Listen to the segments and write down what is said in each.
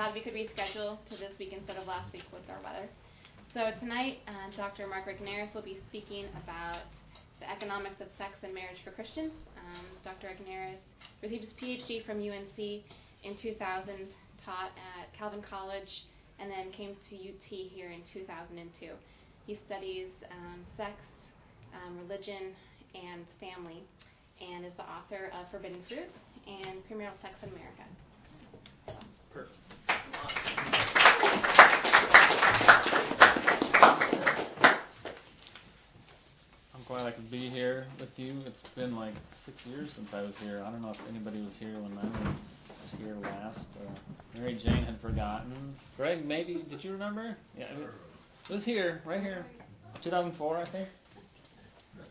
glad we could reschedule to this week instead of last week with our weather. So tonight, uh, Dr. Mark Regnerus will be speaking about the economics of sex and marriage for Christians. Um, Dr. Regnerus received his PhD from UNC in 2000, taught at Calvin College, and then came to UT here in 2002. He studies um, sex, um, religion, and family, and is the author of Forbidden Fruit and Premarital Sex in America. Perfect. I'm glad I could be here with you. It's been like six years since I was here. I don't know if anybody was here when I was here last. Uh, Mary Jane had forgotten. Greg, maybe did you remember? Yeah, it was, here, right here, 2004, I think.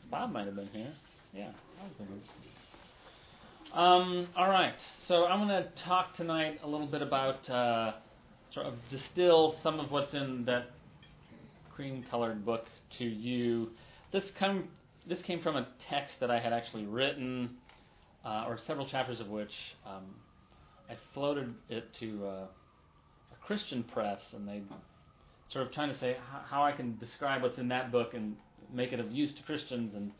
Bob might have been here. Yeah. Um, all right, so I'm going to talk tonight a little bit about uh, sort of distill some of what's in that cream-colored book to you. This come this came from a text that I had actually written, uh, or several chapters of which um, I floated it to uh, a Christian press, and they sort of trying to say how, I can describe what's in that book and make it of use to Christians and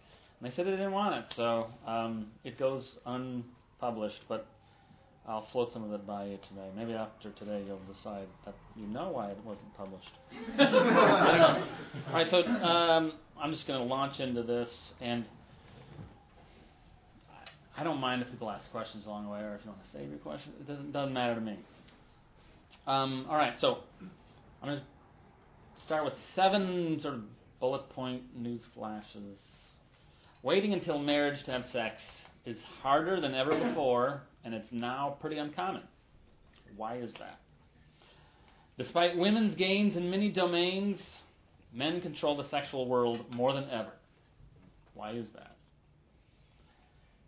and they said they didn't want it, so um, it goes unpublished. But I'll float some of it by you today. Maybe after today you'll decide that you know why it wasn't published. All right, so um, I'm just going to launch into this, and I don't mind if people ask questions along the way, or if you want to save your question. It doesn't doesn't matter to me. Um, all right, so I'm going to start with seven sort of bullet point news flashes Waiting until marriage to have sex is harder than ever before, and it's now pretty uncommon. Why is that? Despite women's gains in many domains, men control the sexual world more than ever. Why is that?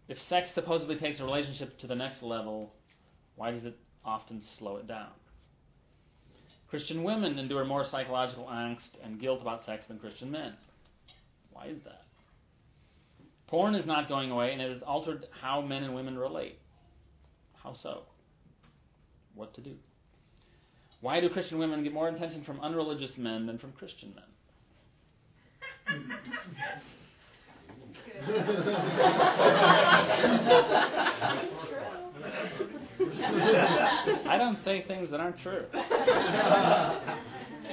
If sex supposedly takes a relationship to the next level, why does it often slow it down? Christian women endure more psychological angst and guilt about sex than Christian men. Why is that? Porn is not going away, and it has altered how men and women relate. How so? What to do? Why do Christian women get more attention from unreligious men than from Christian men? I don't say things that aren't true.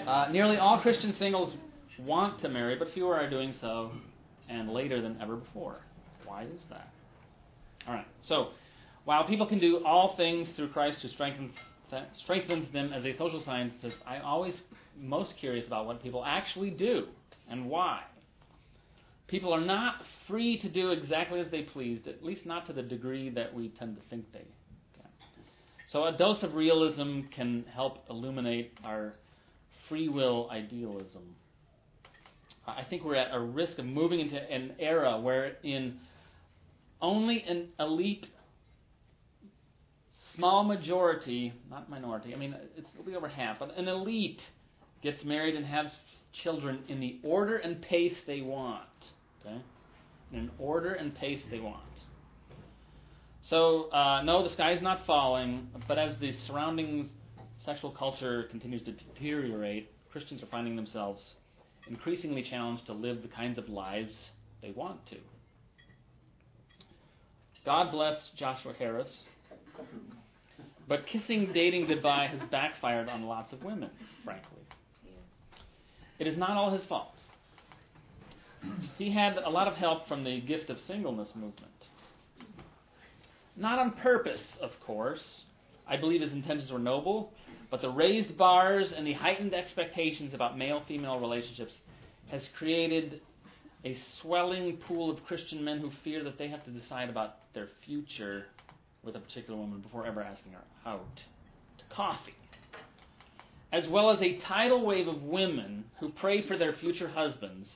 Uh, nearly all Christian singles want to marry, but fewer are doing so and later than ever before. Why is that? All right. So, while people can do all things through Christ who strengthens strengthens them as a social scientist, I'm always most curious about what people actually do and why. People are not free to do exactly as they please, at least not to the degree that we tend to think they can. So, a dose of realism can help illuminate our free will idealism. I think we're at a risk of moving into an era where in only an elite, small majority, not minority, I mean, it's, it'll be over half, but an elite gets married and has children in the order and pace they want. Okay? In an order and pace they want. So, uh, no, the sky is not falling, but as the surrounding sexual culture continues to deteriorate, Christians are finding themselves increasingly challenged to live the kinds of lives they want to. God bless Joshua Harris. But kissing dating goodbye has backfired on lots of women, frankly. It is not all his fault. He had a lot of help from the gift of singleness movement. Not on purpose, of course. I believe his intentions were noble, but the raised bars and the heightened expectations about male female relationships has created a swelling pool of Christian men who fear that they have to decide about their future with a particular woman before ever asking her out to coffee. As well as a tidal wave of women who pray for their future husbands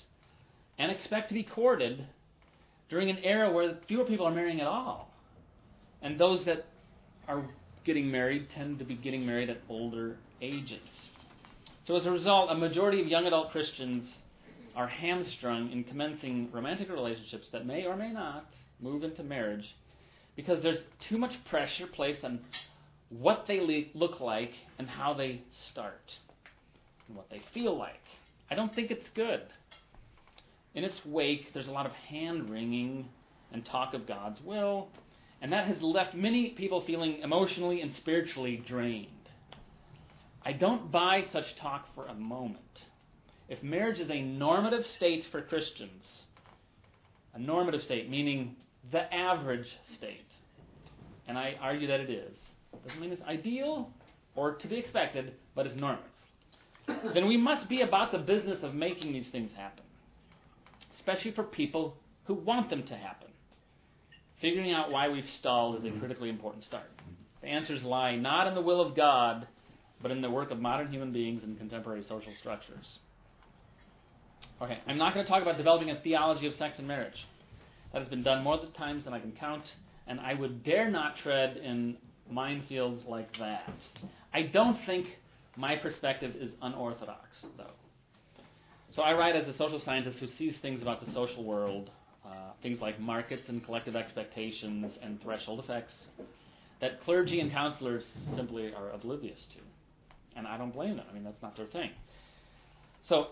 and expect to be courted during an era where fewer people are marrying at all. And those that are getting married tend to be getting married at older ages. So, as a result, a majority of young adult Christians are hamstrung in commencing romantic relationships that may or may not move into marriage because there's too much pressure placed on what they le- look like and how they start, and what they feel like. I don't think it's good. In its wake, there's a lot of hand wringing and talk of God's will, and that has left many people feeling emotionally and spiritually drained. I don't buy such talk for a moment. If marriage is a normative state for Christians, a normative state, meaning the average state, and I argue that it is, doesn't mean it's ideal or to be expected, but it's normal. then we must be about the business of making these things happen, especially for people who want them to happen. Figuring out why we've stalled is a mm-hmm. critically important start. The answers lie not in the will of God, but in the work of modern human beings and contemporary social structures. Okay, I'm not going to talk about developing a theology of sex and marriage. That has been done more times than I can count, and I would dare not tread in minefields like that. I don't think my perspective is unorthodox, though. So I write as a social scientist who sees things about the social world, uh, things like markets and collective expectations and threshold effects, that clergy and counselors simply are oblivious to and I don't blame them. I mean, that's not their thing. So,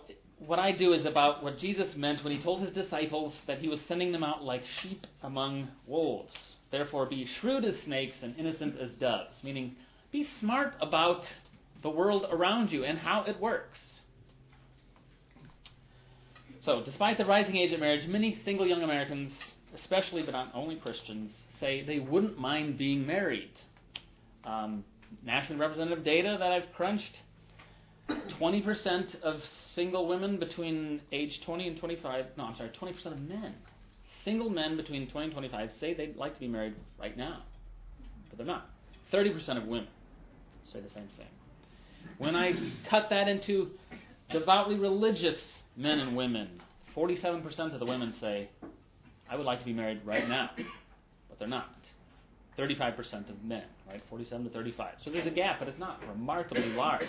what I do is about what Jesus meant when he told his disciples that he was sending them out like sheep among wolves. Therefore, be shrewd as snakes and innocent as doves, meaning be smart about the world around you and how it works. So, despite the rising age of marriage, many single young Americans, especially but not only Christians, say they wouldn't mind being married. Um, nationally representative data that I've crunched, 20% of single women between age 20 and 25, no, I'm sorry, 20% of men, single men between 20 and 25 say they'd like to be married right now, but they're not. 30% of women say the same thing. When I cut that into devoutly religious men and women, 47% of the women say, I would like to be married right now, but they're not. 35% of men, right? 47 to 35. So there's a gap, but it's not remarkably large.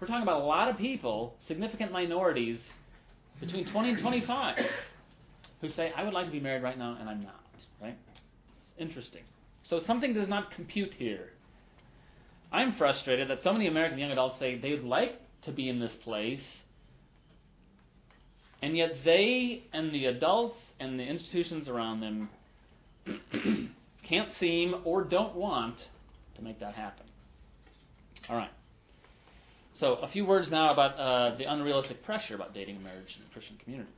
We're talking about a lot of people, significant minorities, between 20 and 25, who say, I would like to be married right now, and I'm not, right? It's interesting. So something does not compute here. I'm frustrated that so many American young adults say they'd like to be in this place, and yet they and the adults and the institutions around them can't seem or don't want to make that happen. All right. So, a few words now about uh, the unrealistic pressure about dating and marriage in the Christian community.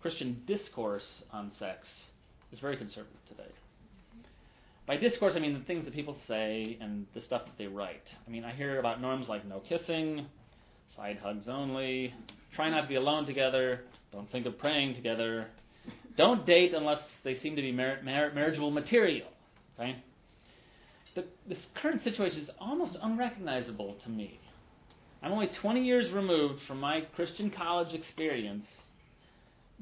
Christian discourse on sex is very conservative today. By discourse, I mean the things that people say and the stuff that they write. I mean, I hear about norms like no kissing, side hugs only, try not to be alone together, don't think of praying together, don't date unless they seem to be mar- mar- marriageable material. Okay? The, this current situation is almost unrecognizable to me. I'm only 20 years removed from my Christian college experience,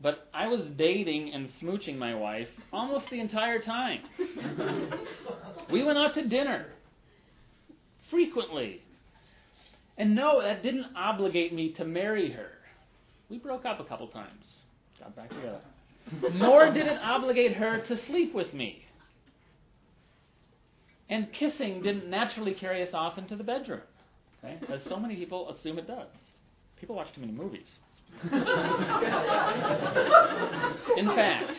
but I was dating and smooching my wife almost the entire time. we went out to dinner frequently. And no, that didn't obligate me to marry her. We broke up a couple times, got back together. Nor did it obligate her to sleep with me. And kissing didn't naturally carry us off into the bedroom, okay? as so many people assume it does. People watch too many movies. In fact,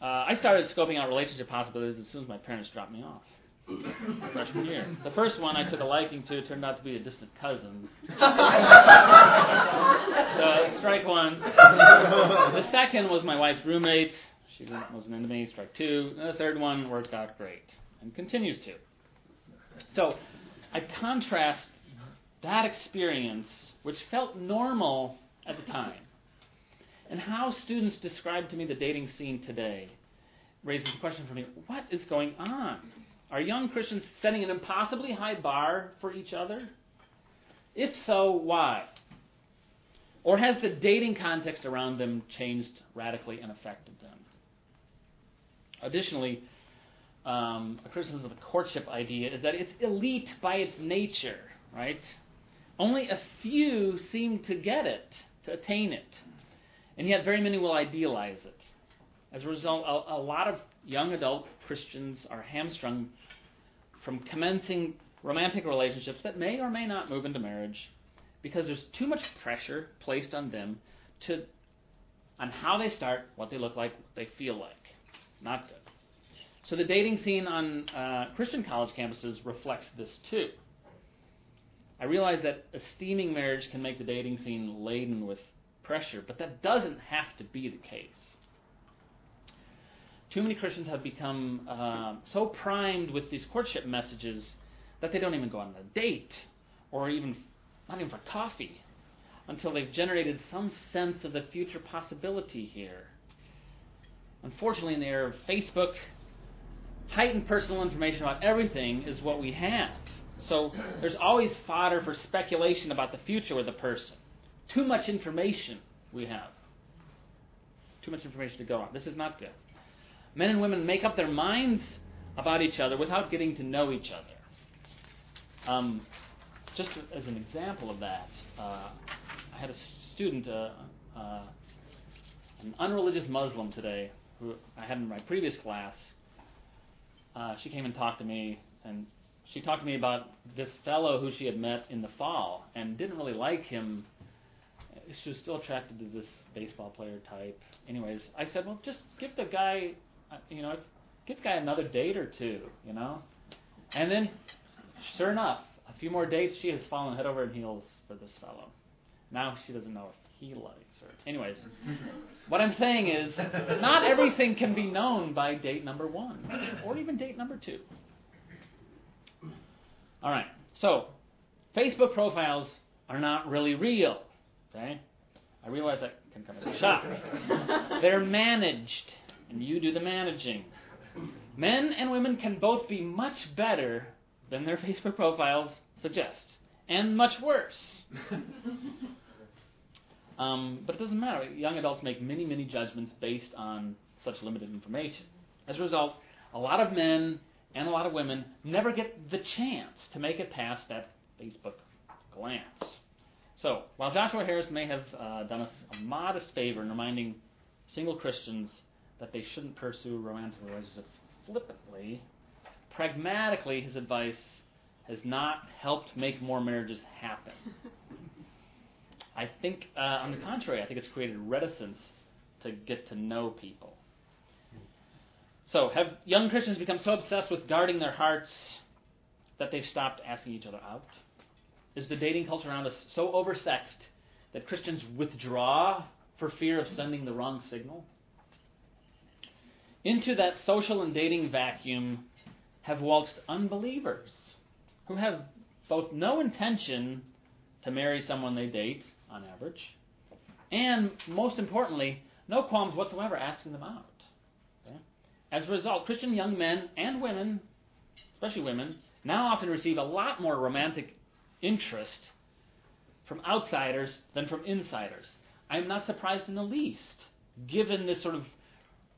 uh, I started scoping out relationship possibilities as soon as my parents dropped me off. Freshman year. The first one I took a liking to turned out to be a distant cousin. so, strike one. The second was my wife's roommate. She wasn't into me. Strike two. And the third one worked out great and continues to. So I contrast that experience, which felt normal at the time, and how students describe to me the dating scene today raises the question for me what is going on? Are young Christians setting an impossibly high bar for each other? If so, why? Or has the dating context around them changed radically and affected them? Additionally, um, a criticism of the courtship idea is that it's elite by its nature, right? Only a few seem to get it, to attain it, and yet very many will idealize it. As a result, a, a lot of young adult Christians are hamstrung from commencing romantic relationships that may or may not move into marriage because there's too much pressure placed on them to on how they start, what they look like, what they feel like. Not good. So the dating scene on uh, Christian college campuses reflects this too. I realize that esteeming marriage can make the dating scene laden with pressure, but that doesn't have to be the case. Too many Christians have become uh, so primed with these courtship messages that they don't even go on a date or even not even for coffee until they've generated some sense of the future possibility here. Unfortunately, in the era of Facebook, heightened personal information about everything is what we have. So there's always fodder for speculation about the future with a person. Too much information we have. Too much information to go on. This is not good. Men and women make up their minds about each other without getting to know each other. Um, just as an example of that, uh, I had a student, uh, uh, an unreligious Muslim today, who I had in my previous class. Uh, she came and talked to me, and she talked to me about this fellow who she had met in the fall and didn't really like him. She was still attracted to this baseball player type. Anyways, I said, well, just give the guy, uh, you know, give the guy another date or two, you know. And then, sure enough, a few more dates, she has fallen head over heels for this fellow. Now she doesn't know if he likes her. Anyways, what I'm saying is, not everything can be known by date number one, or even date number two. All right, so Facebook profiles are not really real. Okay, I realize that can come as a shock. They're managed, and you do the managing. Men and women can both be much better than their Facebook profiles suggest, and much worse. um, but it doesn't matter. Young adults make many, many judgments based on such limited information. As a result, a lot of men and a lot of women never get the chance to make it past that Facebook glance. So, while Joshua Harris may have uh, done us a modest favor in reminding single Christians that they shouldn't pursue romantic relationships flippantly, pragmatically, his advice has not helped make more marriages happen. I think, uh, on the contrary, I think it's created reticence to get to know people. So, have young Christians become so obsessed with guarding their hearts that they've stopped asking each other out? Is the dating culture around us so oversexed that Christians withdraw for fear of sending the wrong signal? Into that social and dating vacuum have waltzed unbelievers who have both no intention to marry someone they date, on average, and most importantly, no qualms whatsoever asking them out. Okay? As a result, Christian young men and women, especially women, now often receive a lot more romantic interest from outsiders than from insiders. I'm not surprised in the least, given this sort of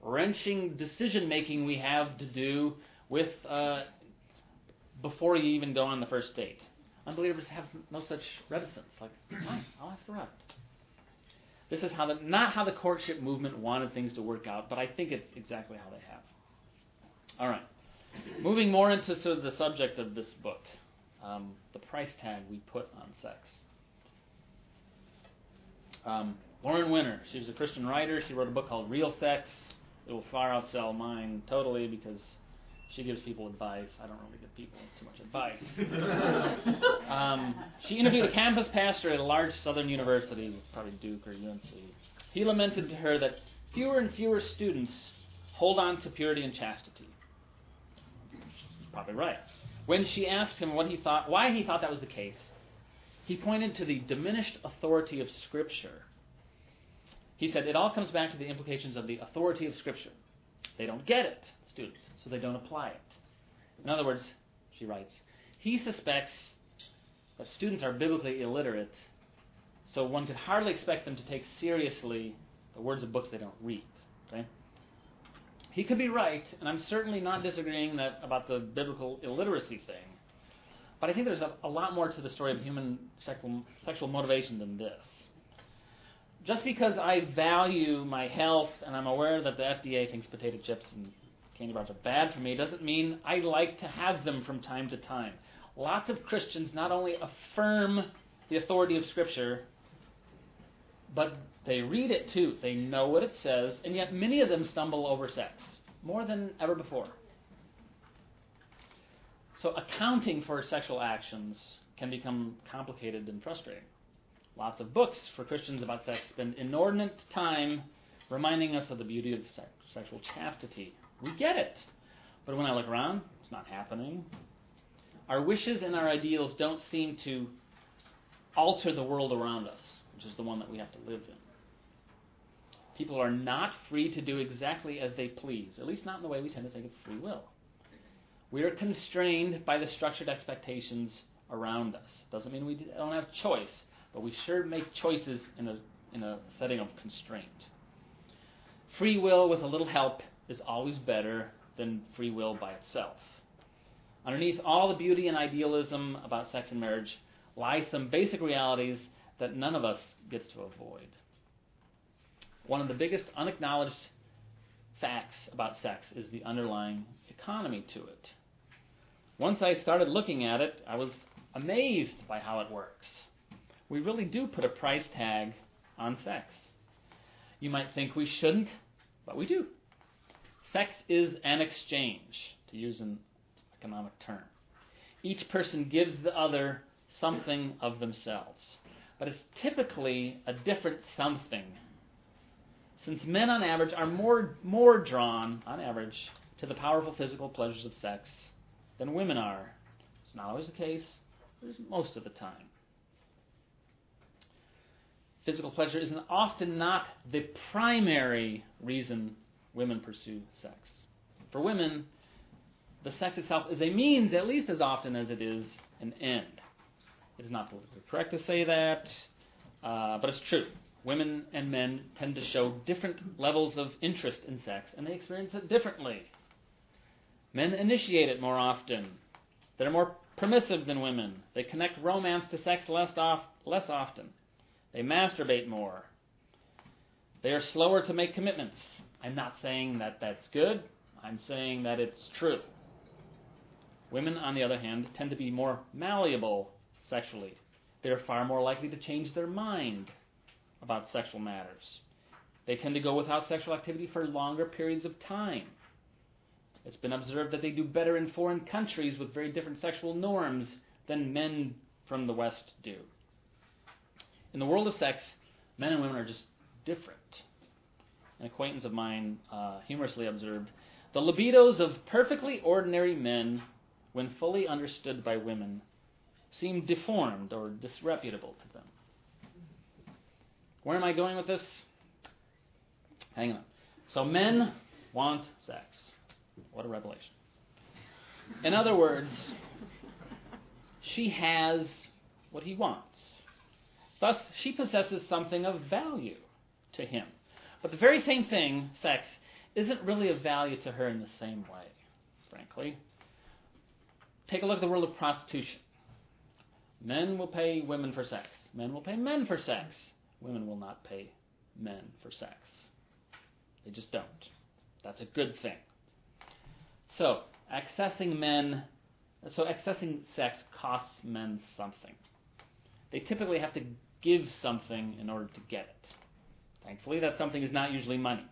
wrenching decision making we have to do with uh, before you even go on the first date. Unbelievers have no such reticence. Like, fine, I'll ask out. This is how the not how the courtship movement wanted things to work out, but I think it's exactly how they have. All right, moving more into sort of the subject of this book, um, the price tag we put on sex. Um, Lauren Winner, she was a Christian writer. She wrote a book called Real Sex. It will far outsell mine totally because she gives people advice. I don't really give people too much advice. um, she interviewed a campus pastor at a large southern university, probably Duke or UNC. He lamented to her that fewer and fewer students hold on to purity and chastity. He's probably right. When she asked him what he thought, why he thought that was the case, he pointed to the diminished authority of Scripture. He said it all comes back to the implications of the authority of Scripture. They don't get it, students so they don't apply it. In other words, she writes, he suspects that students are biblically illiterate, so one could hardly expect them to take seriously the words of books they don't read. Okay? He could be right, and I'm certainly not disagreeing that about the biblical illiteracy thing. But I think there's a, a lot more to the story of human sexual, sexual motivation than this. Just because I value my health and I'm aware that the FDA thinks potato chips and candy bars are bad for me doesn't mean I like to have them from time to time. Lots of Christians not only affirm the authority of Scripture, but they read it too. They know what it says, and yet many of them stumble over sex more than ever before. So accounting for sexual actions can become complicated and frustrating. Lots of books for Christians about sex spend inordinate time reminding us of the beauty of sex, sexual chastity. We get it. But when I look around, it's not happening. Our wishes and our ideals don't seem to alter the world around us, which is the one that we have to live in. People are not free to do exactly as they please, at least not in the way we tend to think of free will. We are constrained by the structured expectations around us. Doesn't mean we don't have choice, but we sure make choices in a, in a setting of constraint. Free will with a little help is always better than free will by itself. Underneath all the beauty and idealism about sex and marriage lie some basic realities that none of us gets to avoid. One of the biggest unacknowledged facts about sex is the underlying economy to it. Once I started looking at it, I was amazed by how it works. We really do put a price tag on sex. You might think we shouldn't, but we do. Sex is an exchange, to use an economic term. Each person gives the other something of themselves, but it's typically a different something. Since men, on average, are more, more drawn, on average, to the powerful physical pleasures of sex than women are. It's not always the case, but it's most of the time. Physical pleasure is often not the primary reason women pursue sex. For women, the sex itself is a means at least as often as it is an end. It is not politically correct to say that, uh, but it's true. Women and men tend to show different levels of interest in sex, and they experience it differently. Men initiate it more often. They're more permissive than women. They connect romance to sex less, off, less often. They masturbate more. They are slower to make commitments. I'm not saying that that's good. I'm saying that it's true. Women, on the other hand, tend to be more malleable sexually. They're far more likely to change their mind about sexual matters. They tend to go without sexual activity for longer periods of time. It's been observed that they do better in foreign countries with very different sexual norms than men from the West do. In the world of sex, men and women are just different. An acquaintance of mine uh, humorously observed the libidos of perfectly ordinary men, when fully understood by women, seem deformed or disreputable to them. Where am I going with this? Hang on. So men want sex. What a revelation. In other words, she has what he wants. Thus, she possesses something of value to him. But the very same thing, sex, isn't really of value to her in the same way, frankly. Take a look at the world of prostitution. Men will pay women for sex. Men will pay men for sex. Women will not pay men for sex. They just don't. That's a good thing. So, accessing men, so accessing sex costs men something. They typically have to give something in order to get it. Thankfully, that something is not usually money.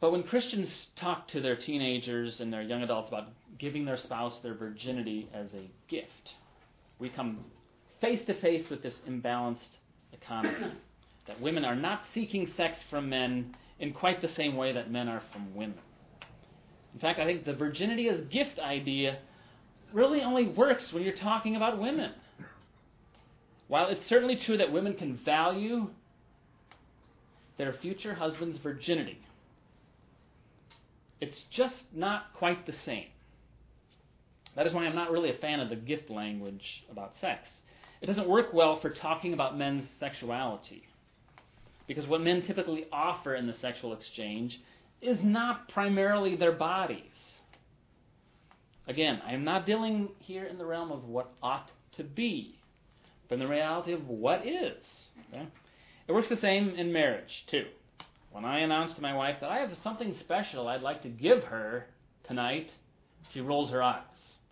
But when Christians talk to their teenagers and their young adults about giving their spouse their virginity as a gift, we come face to face with this imbalanced economy. that women are not seeking sex from men in quite the same way that men are from women. In fact, I think the virginity as gift idea really only works when you're talking about women. While it's certainly true that women can value their future husband's virginity, it's just not quite the same. That is why I'm not really a fan of the gift language about sex. It doesn't work well for talking about men's sexuality. Because what men typically offer in the sexual exchange is not primarily their bodies. Again, I am not dealing here in the realm of what ought to be, but in the reality of what is. Okay? It works the same in marriage, too. when I announce to my wife that I have something special I'd like to give her tonight, she rolls her eyes.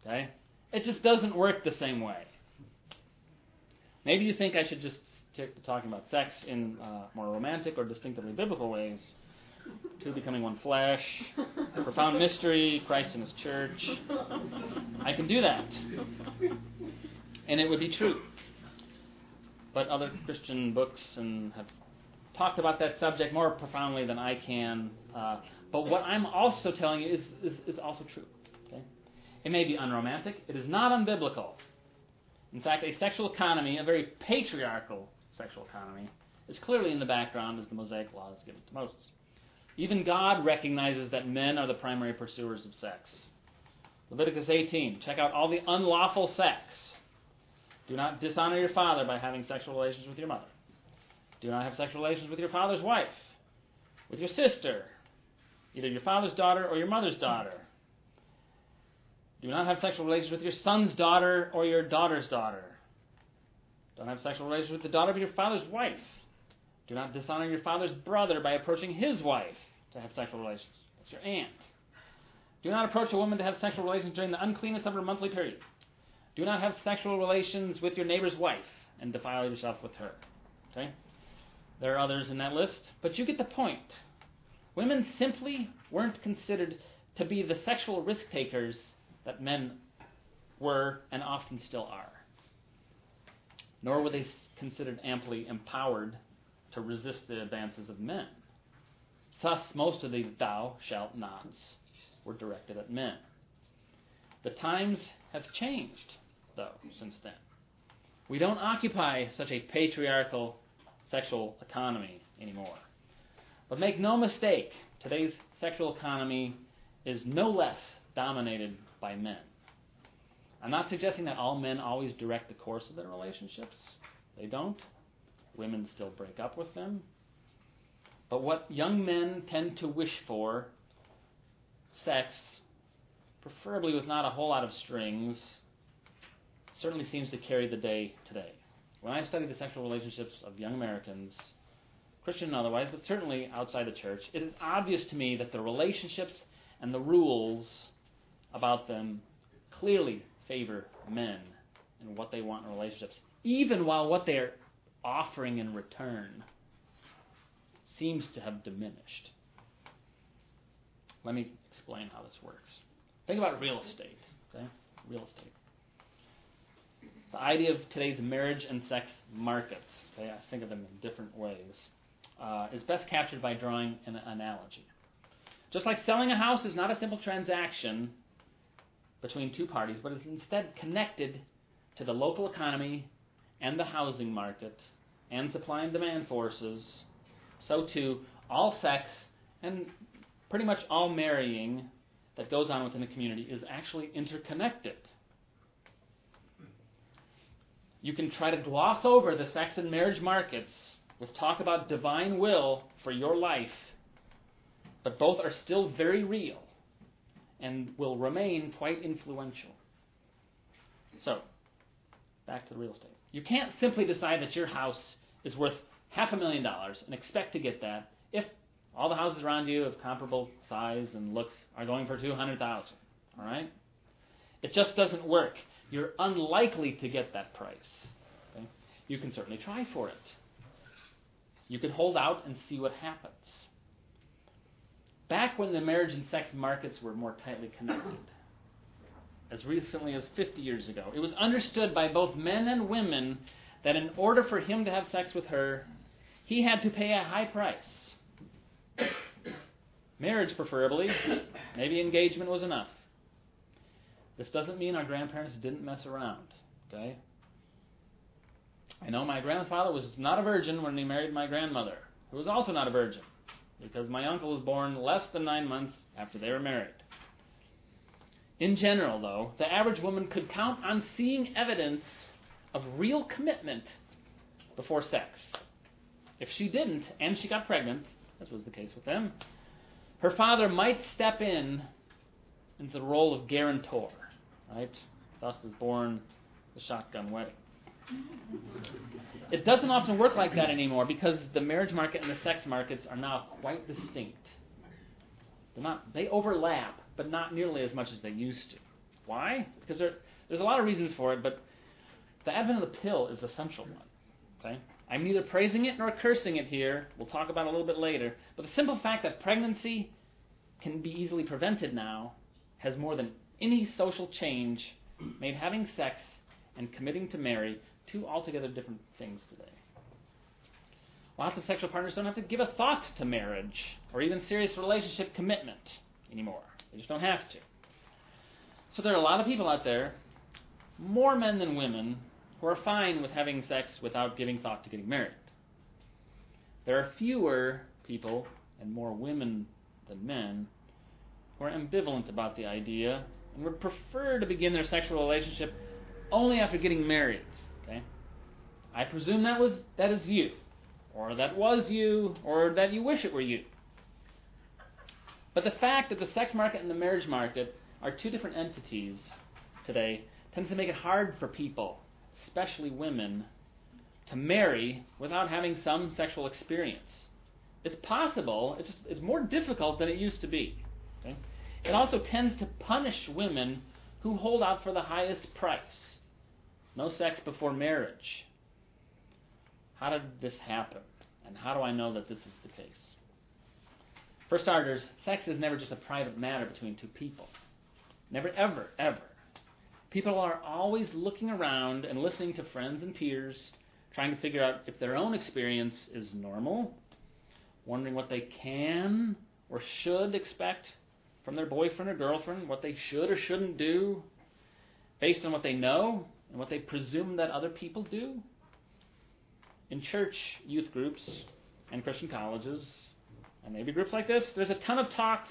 Okay? It just doesn't work the same way. Maybe you think I should just stick to talking about sex in uh, more romantic or distinctively biblical ways. Two becoming one flesh, profound mystery, Christ and His church. I can do that. And it would be true. But other Christian books and have talked about that subject more profoundly than I can. Uh, but what I'm also telling you is, is, is also true. Okay? It may be unromantic, it is not unbiblical. In fact, a sexual economy, a very patriarchal sexual economy, is clearly in the background as the Mosaic Law is given to Moses. Even God recognizes that men are the primary pursuers of sex. Leviticus 18 check out all the unlawful sex. Do not dishonor your father by having sexual relations with your mother. Do not have sexual relations with your father's wife, with your sister, either your father's daughter or your mother's daughter. Do not have sexual relations with your son's daughter or your daughter's daughter. Don't have sexual relations with the daughter of your father's wife. Do not dishonor your father's brother by approaching his wife to have sexual relations. That's your aunt. Do not approach a woman to have sexual relations during the uncleanness of her monthly period. Do not have sexual relations with your neighbor's wife and defile yourself with her. Okay? There are others in that list, but you get the point. Women simply weren't considered to be the sexual risk takers that men were and often still are. Nor were they considered amply empowered to resist the advances of men. Thus, most of the thou shalt nots were directed at men. The times have changed, though, since then. We don't occupy such a patriarchal sexual economy anymore. But make no mistake, today's sexual economy is no less dominated by men. I'm not suggesting that all men always direct the course of their relationships. They don't. Women still break up with them. But what young men tend to wish for, sex, preferably with not a whole lot of strings, certainly seems to carry the day today. When I study the sexual relationships of young Americans, Christian and otherwise, but certainly outside the church, it is obvious to me that the relationships and the rules about them clearly favor men and what they want in relationships, even while what they're offering in return seems to have diminished. Let me explain how this works. Think about real estate. Okay? Real estate the idea of today's marriage and sex markets, okay, I think of them in different ways, uh, is best captured by drawing an analogy. Just like selling a house is not a simple transaction between two parties, but is instead connected to the local economy and the housing market and supply and demand forces, so too all sex and pretty much all marrying that goes on within a community is actually interconnected. You can try to gloss over the sex and marriage markets with talk about divine will for your life, but both are still very real and will remain quite influential. So, back to the real estate. You can't simply decide that your house is worth half a million dollars and expect to get that if all the houses around you of comparable size and looks are going for 200,000. All right? It just doesn't work you're unlikely to get that price. Okay? You can certainly try for it. You can hold out and see what happens. Back when the marriage and sex markets were more tightly connected, as recently as 50 years ago, it was understood by both men and women that in order for him to have sex with her, he had to pay a high price. Marriage, preferably. Maybe engagement was enough. This doesn't mean our grandparents didn't mess around, okay? I know my grandfather was not a virgin when he married my grandmother, who was also not a virgin, because my uncle was born less than nine months after they were married. In general, though, the average woman could count on seeing evidence of real commitment before sex. If she didn't, and she got pregnant, as was the case with them, her father might step in into the role of guarantor right? Thus is born the shotgun wedding. It doesn't often work like that anymore because the marriage market and the sex markets are now quite distinct. They're not, they overlap, but not nearly as much as they used to. Why? Because there, there's a lot of reasons for it, but the advent of the pill is the central one. Okay? I'm neither praising it nor cursing it here. We'll talk about it a little bit later. But the simple fact that pregnancy can be easily prevented now has more than any social change made having sex and committing to marry two altogether different things today. Lots of sexual partners don't have to give a thought to marriage or even serious relationship commitment anymore. They just don't have to. So there are a lot of people out there, more men than women, who are fine with having sex without giving thought to getting married. There are fewer people, and more women than men, who are ambivalent about the idea and would prefer to begin their sexual relationship only after getting married. Okay? I presume that was that is you, or that was you, or that you wish it were you. But the fact that the sex market and the marriage market are two different entities today tends to make it hard for people, especially women, to marry without having some sexual experience. It's possible, it's, just, it's more difficult than it used to be. It also tends to punish women who hold out for the highest price. No sex before marriage. How did this happen? And how do I know that this is the case? For starters, sex is never just a private matter between two people. Never, ever, ever. People are always looking around and listening to friends and peers, trying to figure out if their own experience is normal, wondering what they can or should expect from their boyfriend or girlfriend, what they should or shouldn't do, based on what they know and what they presume that other people do. In church youth groups and Christian colleges, and maybe groups like this, there's a ton of talks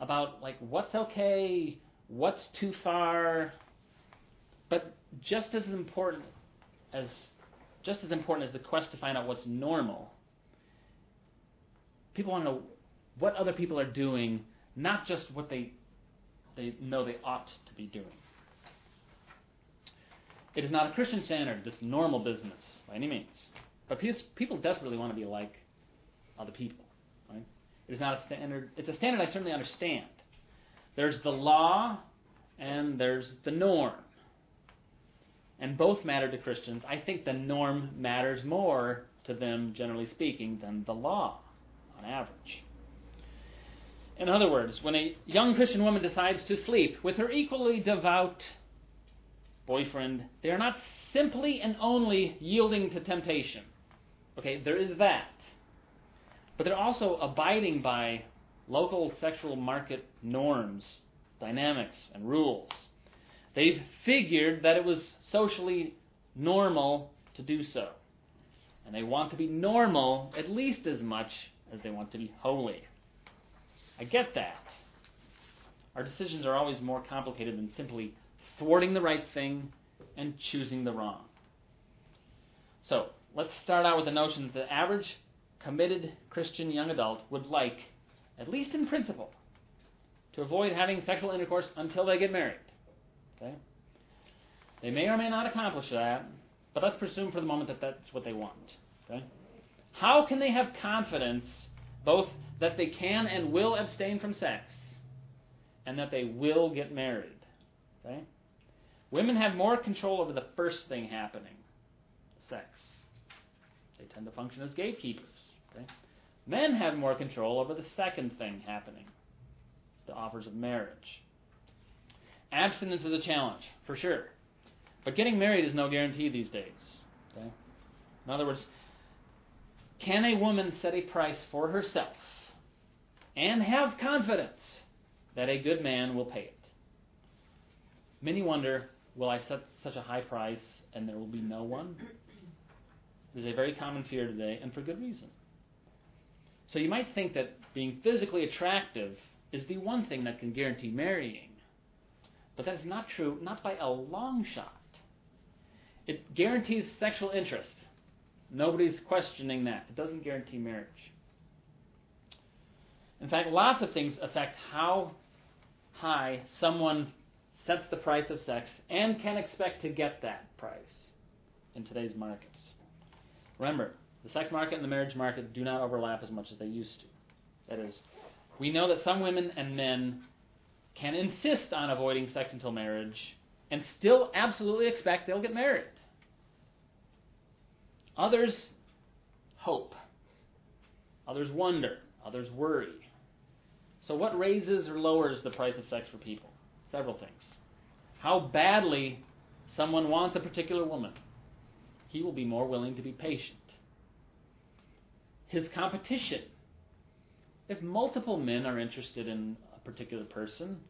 about like what's okay, what's too far, but just as important as just as important as the quest to find out what's normal, people want to know what other people are doing, not just what they they know they ought to be doing. It is not a Christian standard, this normal business, by any means. But people desperately want to be like other people. Right? It is not a standard. It's a standard I certainly understand. There's the law and there's the norm. And both matter to Christians. I think the norm matters more to them, generally speaking, than the law, on average. In other words, when a young Christian woman decides to sleep with her equally devout boyfriend, they are not simply and only yielding to temptation. Okay, there is that. But they're also abiding by local sexual market norms, dynamics, and rules. They've figured that it was socially normal to do so. And they want to be normal at least as much as they want to be holy. I get that. Our decisions are always more complicated than simply thwarting the right thing and choosing the wrong. So, let's start out with the notion that the average committed Christian young adult would like, at least in principle, to avoid having sexual intercourse until they get married. Okay? They may or may not accomplish that, but let's presume for the moment that that's what they want. Okay? How can they have confidence both that they can and will abstain from sex and that they will get married? Okay? Women have more control over the first thing happening, sex. They tend to function as gatekeepers. Okay? Men have more control over the second thing happening, the offers of marriage. Abstinence is a challenge, for sure. But getting married is no guarantee these days. Okay? In other words, can a woman set a price for herself and have confidence that a good man will pay it? Many wonder, will I set such a high price and there will be no one? It is a very common fear today, and for good reason. So you might think that being physically attractive is the one thing that can guarantee marrying. But that is not true, not by a long shot. It guarantees sexual interest. Nobody's questioning that. It doesn't guarantee marriage. In fact, lots of things affect how high someone sets the price of sex and can expect to get that price in today's markets. Remember, the sex market and the marriage market do not overlap as much as they used to. That is, we know that some women and men can insist on avoiding sex until marriage and still absolutely expect they'll get married. Others hope. Others wonder. Others worry. So, what raises or lowers the price of sex for people? Several things. How badly someone wants a particular woman, he will be more willing to be patient. His competition. If multiple men are interested in a particular person,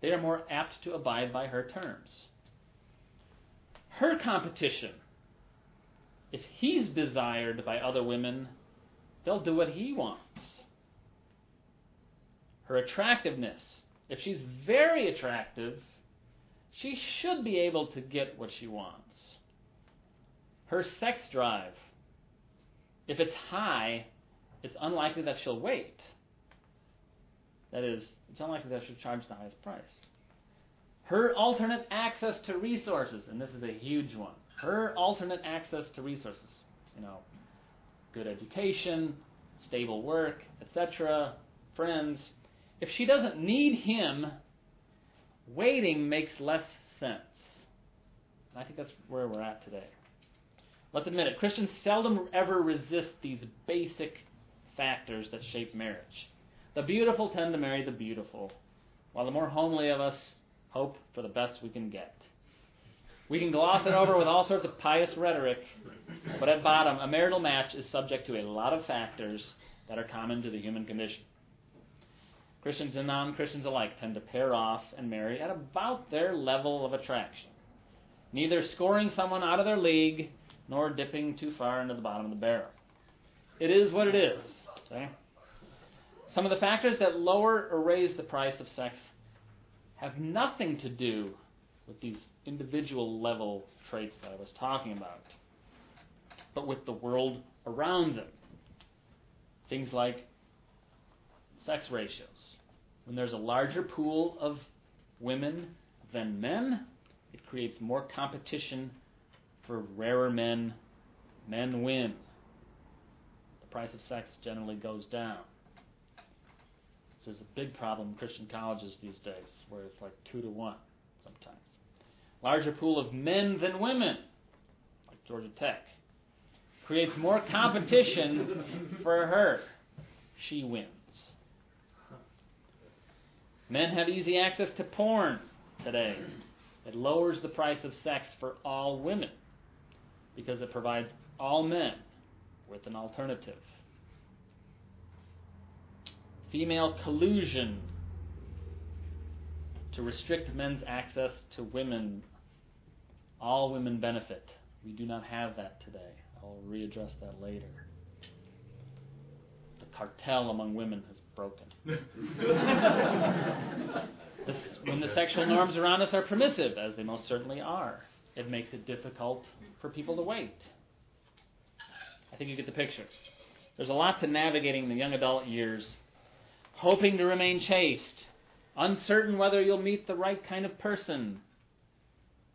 they are more apt to abide by her terms. Her competition. If he's desired by other women, they'll do what he wants. Her attractiveness. If she's very attractive, she should be able to get what she wants. Her sex drive. If it's high, it's unlikely that she'll wait. That is, it's unlikely that she'll charge the highest price. Her alternate access to resources, and this is a huge one. Her alternate access to resources, you know, good education, stable work, etc., friends. If she doesn't need him, waiting makes less sense. And I think that's where we're at today. Let's admit it. Christians seldom ever resist these basic factors that shape marriage. The beautiful tend to marry the beautiful, while the more homely of us hope for the best we can get. We can gloss it over with all sorts of pious rhetoric, but at bottom, a marital match is subject to a lot of factors that are common to the human condition. Christians and non Christians alike tend to pair off and marry at about their level of attraction, neither scoring someone out of their league nor dipping too far into the bottom of the barrel. It is what it is. Okay? Some of the factors that lower or raise the price of sex have nothing to do with these individual level traits that I was talking about, but with the world around them. Things like sex ratios. When there's a larger pool of women than men, it creates more competition for rarer men. Men win. The price of sex generally goes down. So there's a big problem in Christian colleges these days where it's like two to one sometimes. Larger pool of men than women, like Georgia Tech, creates more competition for her. She wins. Men have easy access to porn today. It lowers the price of sex for all women because it provides all men with an alternative. Female collusion to restrict men's access to women. All women benefit. We do not have that today. I'll readdress that later. The cartel among women has broken. this, when the sexual norms around us are permissive, as they most certainly are, it makes it difficult for people to wait. I think you get the picture. There's a lot to navigating the young adult years, hoping to remain chaste, uncertain whether you'll meet the right kind of person,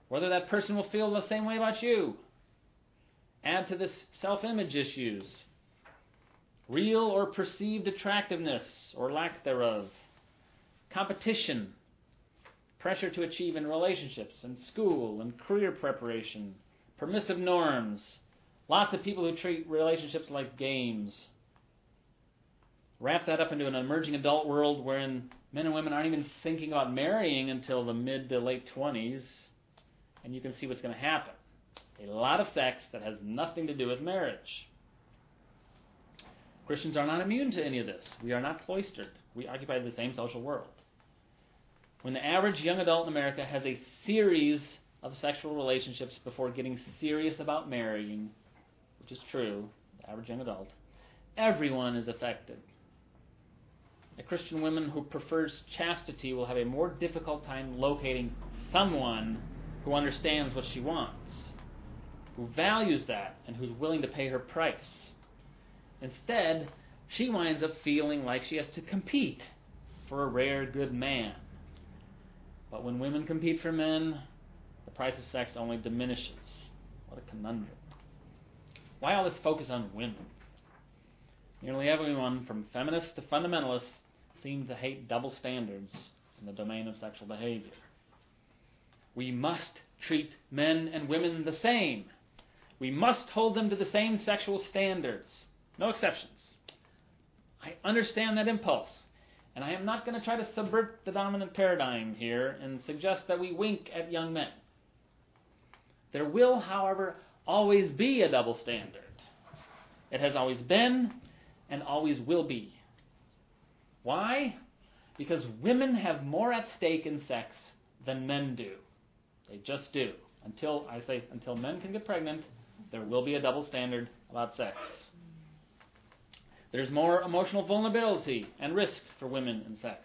whether that person will feel the same way about you. Add to this self image issues, real or perceived attractiveness or lack thereof, competition, pressure to achieve in relationships and school and career preparation, permissive norms, lots of people who treat relationships like games. Wrap that up into an emerging adult world wherein men and women aren't even thinking about marrying until the mid to late 20s, and you can see what's going to happen. A lot of sex that has nothing to do with marriage. Christians are not immune to any of this. We are not cloistered. We occupy the same social world. When the average young adult in America has a series of sexual relationships before getting serious about marrying, which is true, the average young adult, everyone is affected. A Christian woman who prefers chastity will have a more difficult time locating someone who understands what she wants, who values that, and who's willing to pay her price. Instead, she winds up feeling like she has to compete for a rare good man. But when women compete for men, the price of sex only diminishes. What a conundrum. Why all this focus on women? Nearly everyone, from feminists to fundamentalists, seems to hate double standards in the domain of sexual behavior. We must treat men and women the same. We must hold them to the same sexual standards. No exceptions. I understand that impulse. And I am not going to try to subvert the dominant paradigm here and suggest that we wink at young men. There will, however, always be a double standard. It has always been and always will be. Why? Because women have more at stake in sex than men do. They just do. Until I say until men can get pregnant, there will be a double standard about sex. There's more emotional vulnerability and risk for women in sex.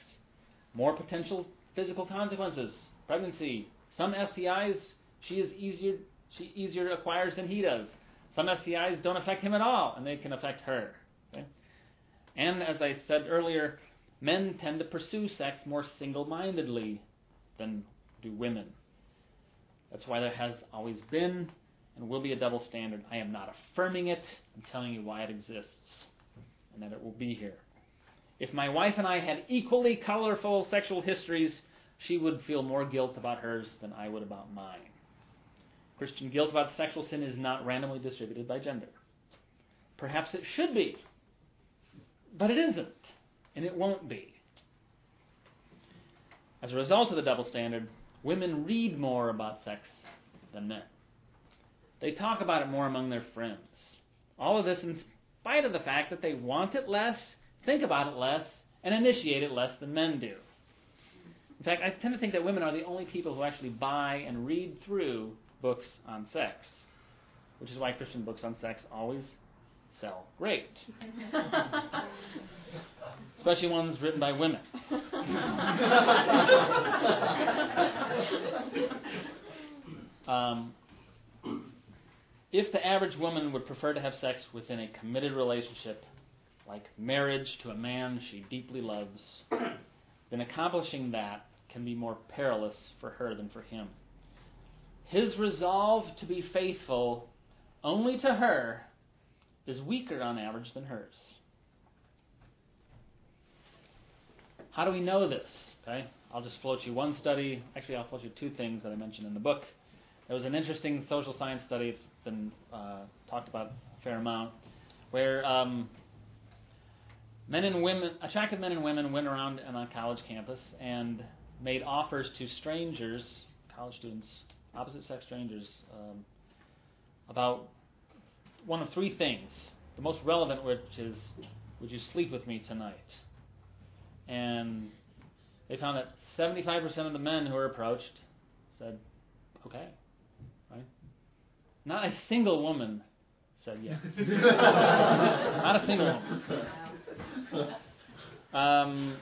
More potential physical consequences. Pregnancy. Some STIs she is easier she easier acquires than he does. Some STIs don't affect him at all, and they can affect her. Okay? And as I said earlier, men tend to pursue sex more single-mindedly than do women. That's why there has always been and will be a double standard. I am not affirming it. I'm telling you why it exists and that it will be here. If my wife and I had equally colorful sexual histories, she would feel more guilt about hers than I would about mine. Christian guilt about sexual sin is not randomly distributed by gender. Perhaps it should be, but it isn't, and it won't be. As a result of the double standard, women read more about sex than men. They talk about it more among their friends. All of this spite of the fact that they want it less, think about it less, and initiate it less than men do. In fact, I tend to think that women are the only people who actually buy and read through books on sex, which is why Christian books on sex always sell great. Especially ones written by women. um, if the average woman would prefer to have sex within a committed relationship, like marriage to a man she deeply loves, then accomplishing that can be more perilous for her than for him. His resolve to be faithful only to her is weaker on average than hers. How do we know this? Okay, I'll just float you one study. Actually, I'll float you two things that I mentioned in the book. There was an interesting social science study. It's been uh, talked about a fair amount, where um, men and women, attractive men and women, went around on a college campus and made offers to strangers, college students, opposite sex strangers, um, about one of three things. The most relevant, which is, would you sleep with me tonight? And they found that 75% of the men who were approached said, okay. Right? Not a single woman said yes. Not a single woman. Um,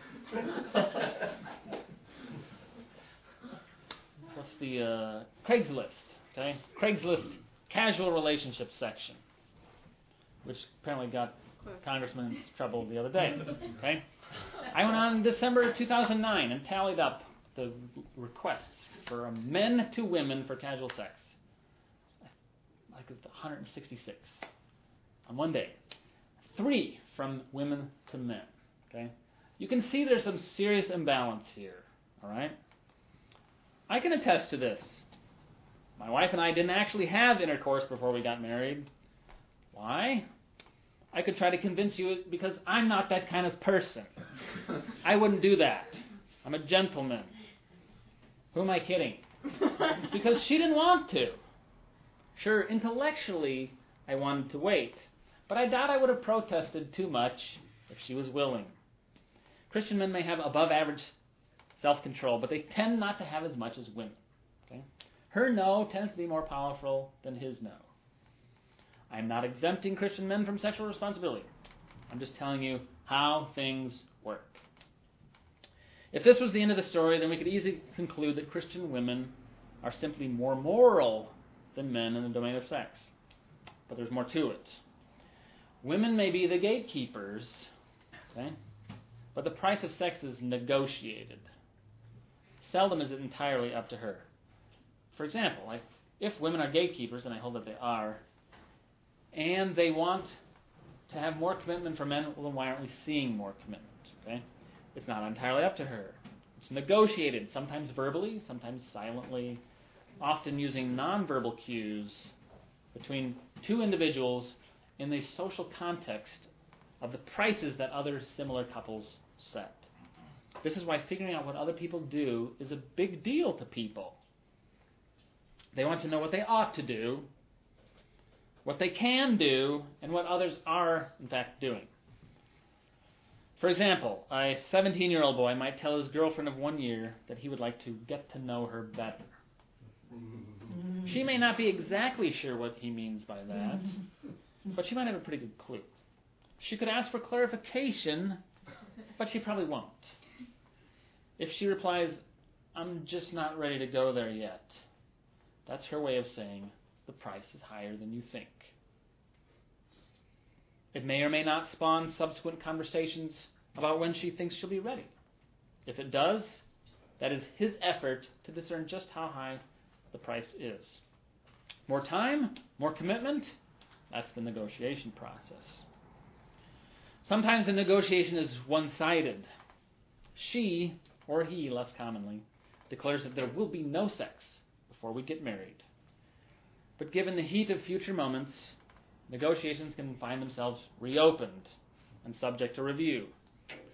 what's the uh, Craigslist? Okay, Craigslist casual relationship section, which apparently got Congressman in trouble the other day. Okay, I went on December 2009 and tallied up the requests for men to women for casual sex. Like 166 on one day. Three from women to men. Okay? You can see there's some serious imbalance here. All right? I can attest to this. My wife and I didn't actually have intercourse before we got married. Why? I could try to convince you because I'm not that kind of person. I wouldn't do that. I'm a gentleman. Who am I kidding? because she didn't want to. Sure, intellectually, I wanted to wait. But I doubt I would have protested too much if she was willing. Christian men may have above average self control, but they tend not to have as much as women. Okay? Her no tends to be more powerful than his no. I am not exempting Christian men from sexual responsibility. I'm just telling you how things work. If this was the end of the story, then we could easily conclude that Christian women are simply more moral than men in the domain of sex. But there's more to it. Women may be the gatekeepers, okay? But the price of sex is negotiated. seldom is it entirely up to her. For example, like if women are gatekeepers, and I hold that they are, and they want to have more commitment from men, well, then why aren't we seeing more commitment? Okay, it's not entirely up to her. It's negotiated, sometimes verbally, sometimes silently, often using nonverbal cues between two individuals in the social context of the prices that other similar couples set. This is why figuring out what other people do is a big deal to people. They want to know what they ought to do, what they can do, and what others are, in fact, doing. For example, a 17 year old boy might tell his girlfriend of one year that he would like to get to know her better. She may not be exactly sure what he means by that, but she might have a pretty good clue. She could ask for clarification, but she probably won't. If she replies, I'm just not ready to go there yet, that's her way of saying the price is higher than you think. It may or may not spawn subsequent conversations about when she thinks she'll be ready. If it does, that is his effort to discern just how high the price is. More time, more commitment, that's the negotiation process. Sometimes the negotiation is one sided. She, or he less commonly, declares that there will be no sex before we get married. But given the heat of future moments, negotiations can find themselves reopened and subject to review,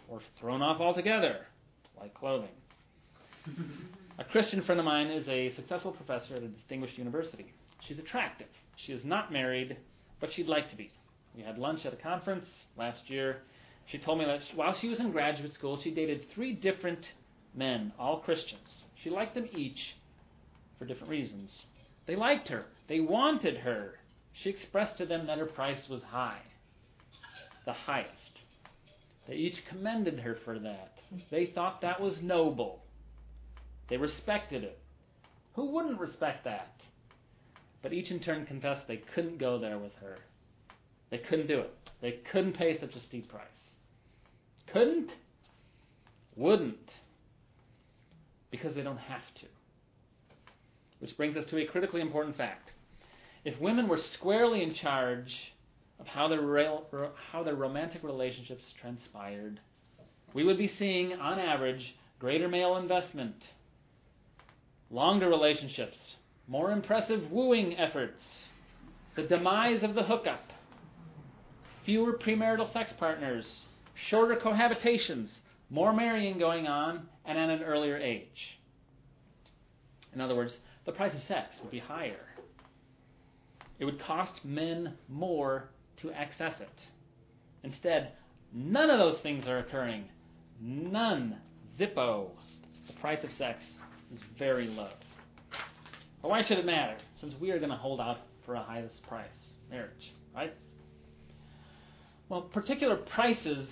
or thrown off altogether, like clothing. a Christian friend of mine is a successful professor at a distinguished university. She's attractive. She is not married, but she'd like to be. We had lunch at a conference last year. She told me that while she was in graduate school, she dated three different men, all Christians. She liked them each for different reasons. They liked her, they wanted her. She expressed to them that her price was high, the highest. They each commended her for that. They thought that was noble. They respected it. Who wouldn't respect that? But each in turn confessed they couldn't go there with her. They couldn't do it. They couldn't pay such a steep price. Couldn't? Wouldn't. Because they don't have to. Which brings us to a critically important fact. If women were squarely in charge of how their, how their romantic relationships transpired, we would be seeing, on average, greater male investment, longer relationships, more impressive wooing efforts, the demise of the hookup, fewer premarital sex partners, shorter cohabitations, more marrying going on, and at an earlier age. In other words, the price of sex would be higher. It would cost men more to access it. Instead, none of those things are occurring. None. Zippo. The price of sex is very low. But why should it matter? Since we are going to hold out for a highest price marriage, right? Well, particular prices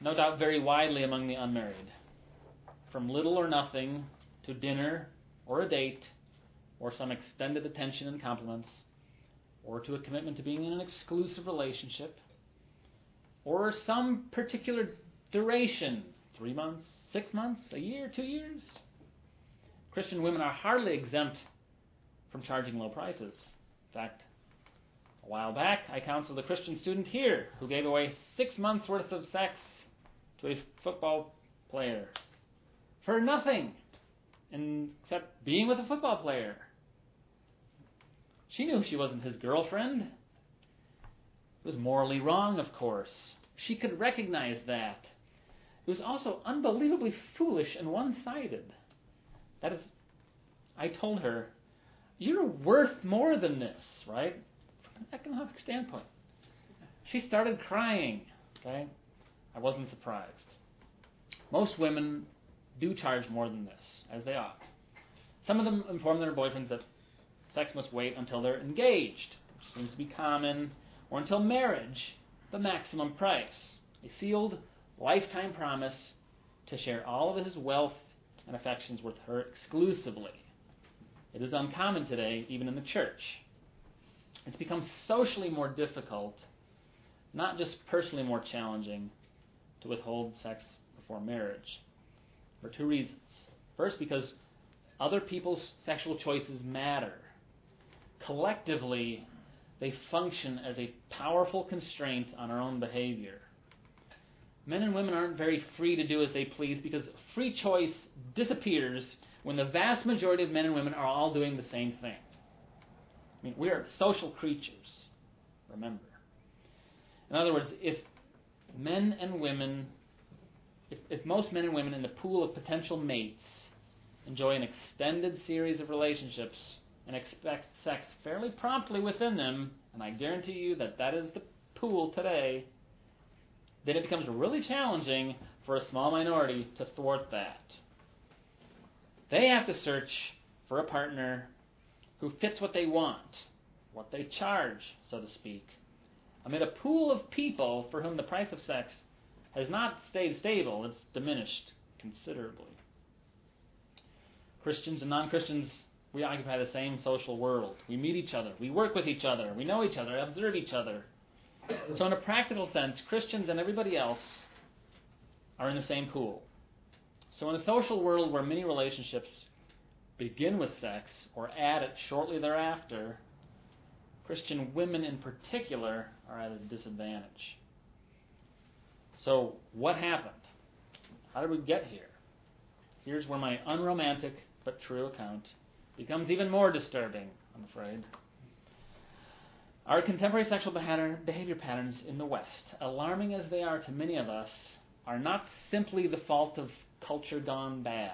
no doubt vary widely among the unmarried. From little or nothing to dinner or a date or some extended attention and compliments, or to a commitment to being in an exclusive relationship, or some particular duration three months, six months, a year, two years. Christian women are hardly exempt from charging low prices. In fact, a while back, I counseled a Christian student here who gave away six months' worth of sex to a football player for nothing except being with a football player. She knew she wasn't his girlfriend. It was morally wrong, of course. She could recognize that. It was also unbelievably foolish and one sided. That is, I told her, You're worth more than this, right? From an economic standpoint. She started crying, okay? I wasn't surprised. Most women do charge more than this, as they ought. Some of them inform their boyfriends that sex must wait until they're engaged, which seems to be common, or until marriage, the maximum price. A sealed lifetime promise to share all of his wealth and affections with her exclusively. It is uncommon today, even in the church. It's become socially more difficult, not just personally more challenging, to withhold sex before marriage for two reasons. First, because other people's sexual choices matter. Collectively, they function as a powerful constraint on our own behavior. Men and women aren't very free to do as they please because free choice disappears when the vast majority of men and women are all doing the same thing. I mean, we are social creatures, remember. In other words, if men and women, if, if most men and women in the pool of potential mates enjoy an extended series of relationships and expect sex fairly promptly within them, and I guarantee you that that is the pool today, then it becomes really challenging for a small minority to thwart that. They have to search for a partner who fits what they want, what they charge, so to speak, amid a pool of people for whom the price of sex has not stayed stable, it's diminished considerably. Christians and non Christians, we occupy the same social world. We meet each other, we work with each other, we know each other, observe each other. So, in a practical sense, Christians and everybody else are in the same pool. So, in a social world where many relationships begin with sex or add it shortly thereafter, Christian women in particular are at a disadvantage. So, what happened? How did we get here? Here's where my unromantic but true account becomes even more disturbing, I'm afraid. Our contemporary sexual behavior patterns in the West, alarming as they are to many of us, are not simply the fault of culture gone bad.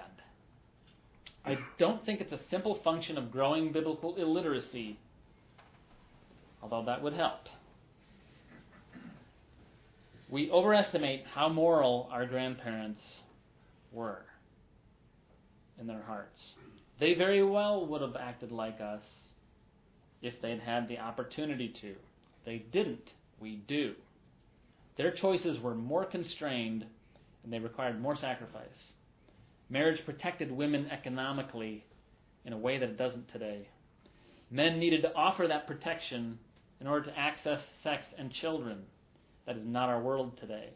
I don't think it's a simple function of growing biblical illiteracy, although that would help. We overestimate how moral our grandparents were in their hearts. They very well would have acted like us if they'd had the opportunity to. They didn't. We do. Their choices were more constrained and they required more sacrifice. Marriage protected women economically in a way that it doesn't today. Men needed to offer that protection in order to access sex and children. That is not our world today.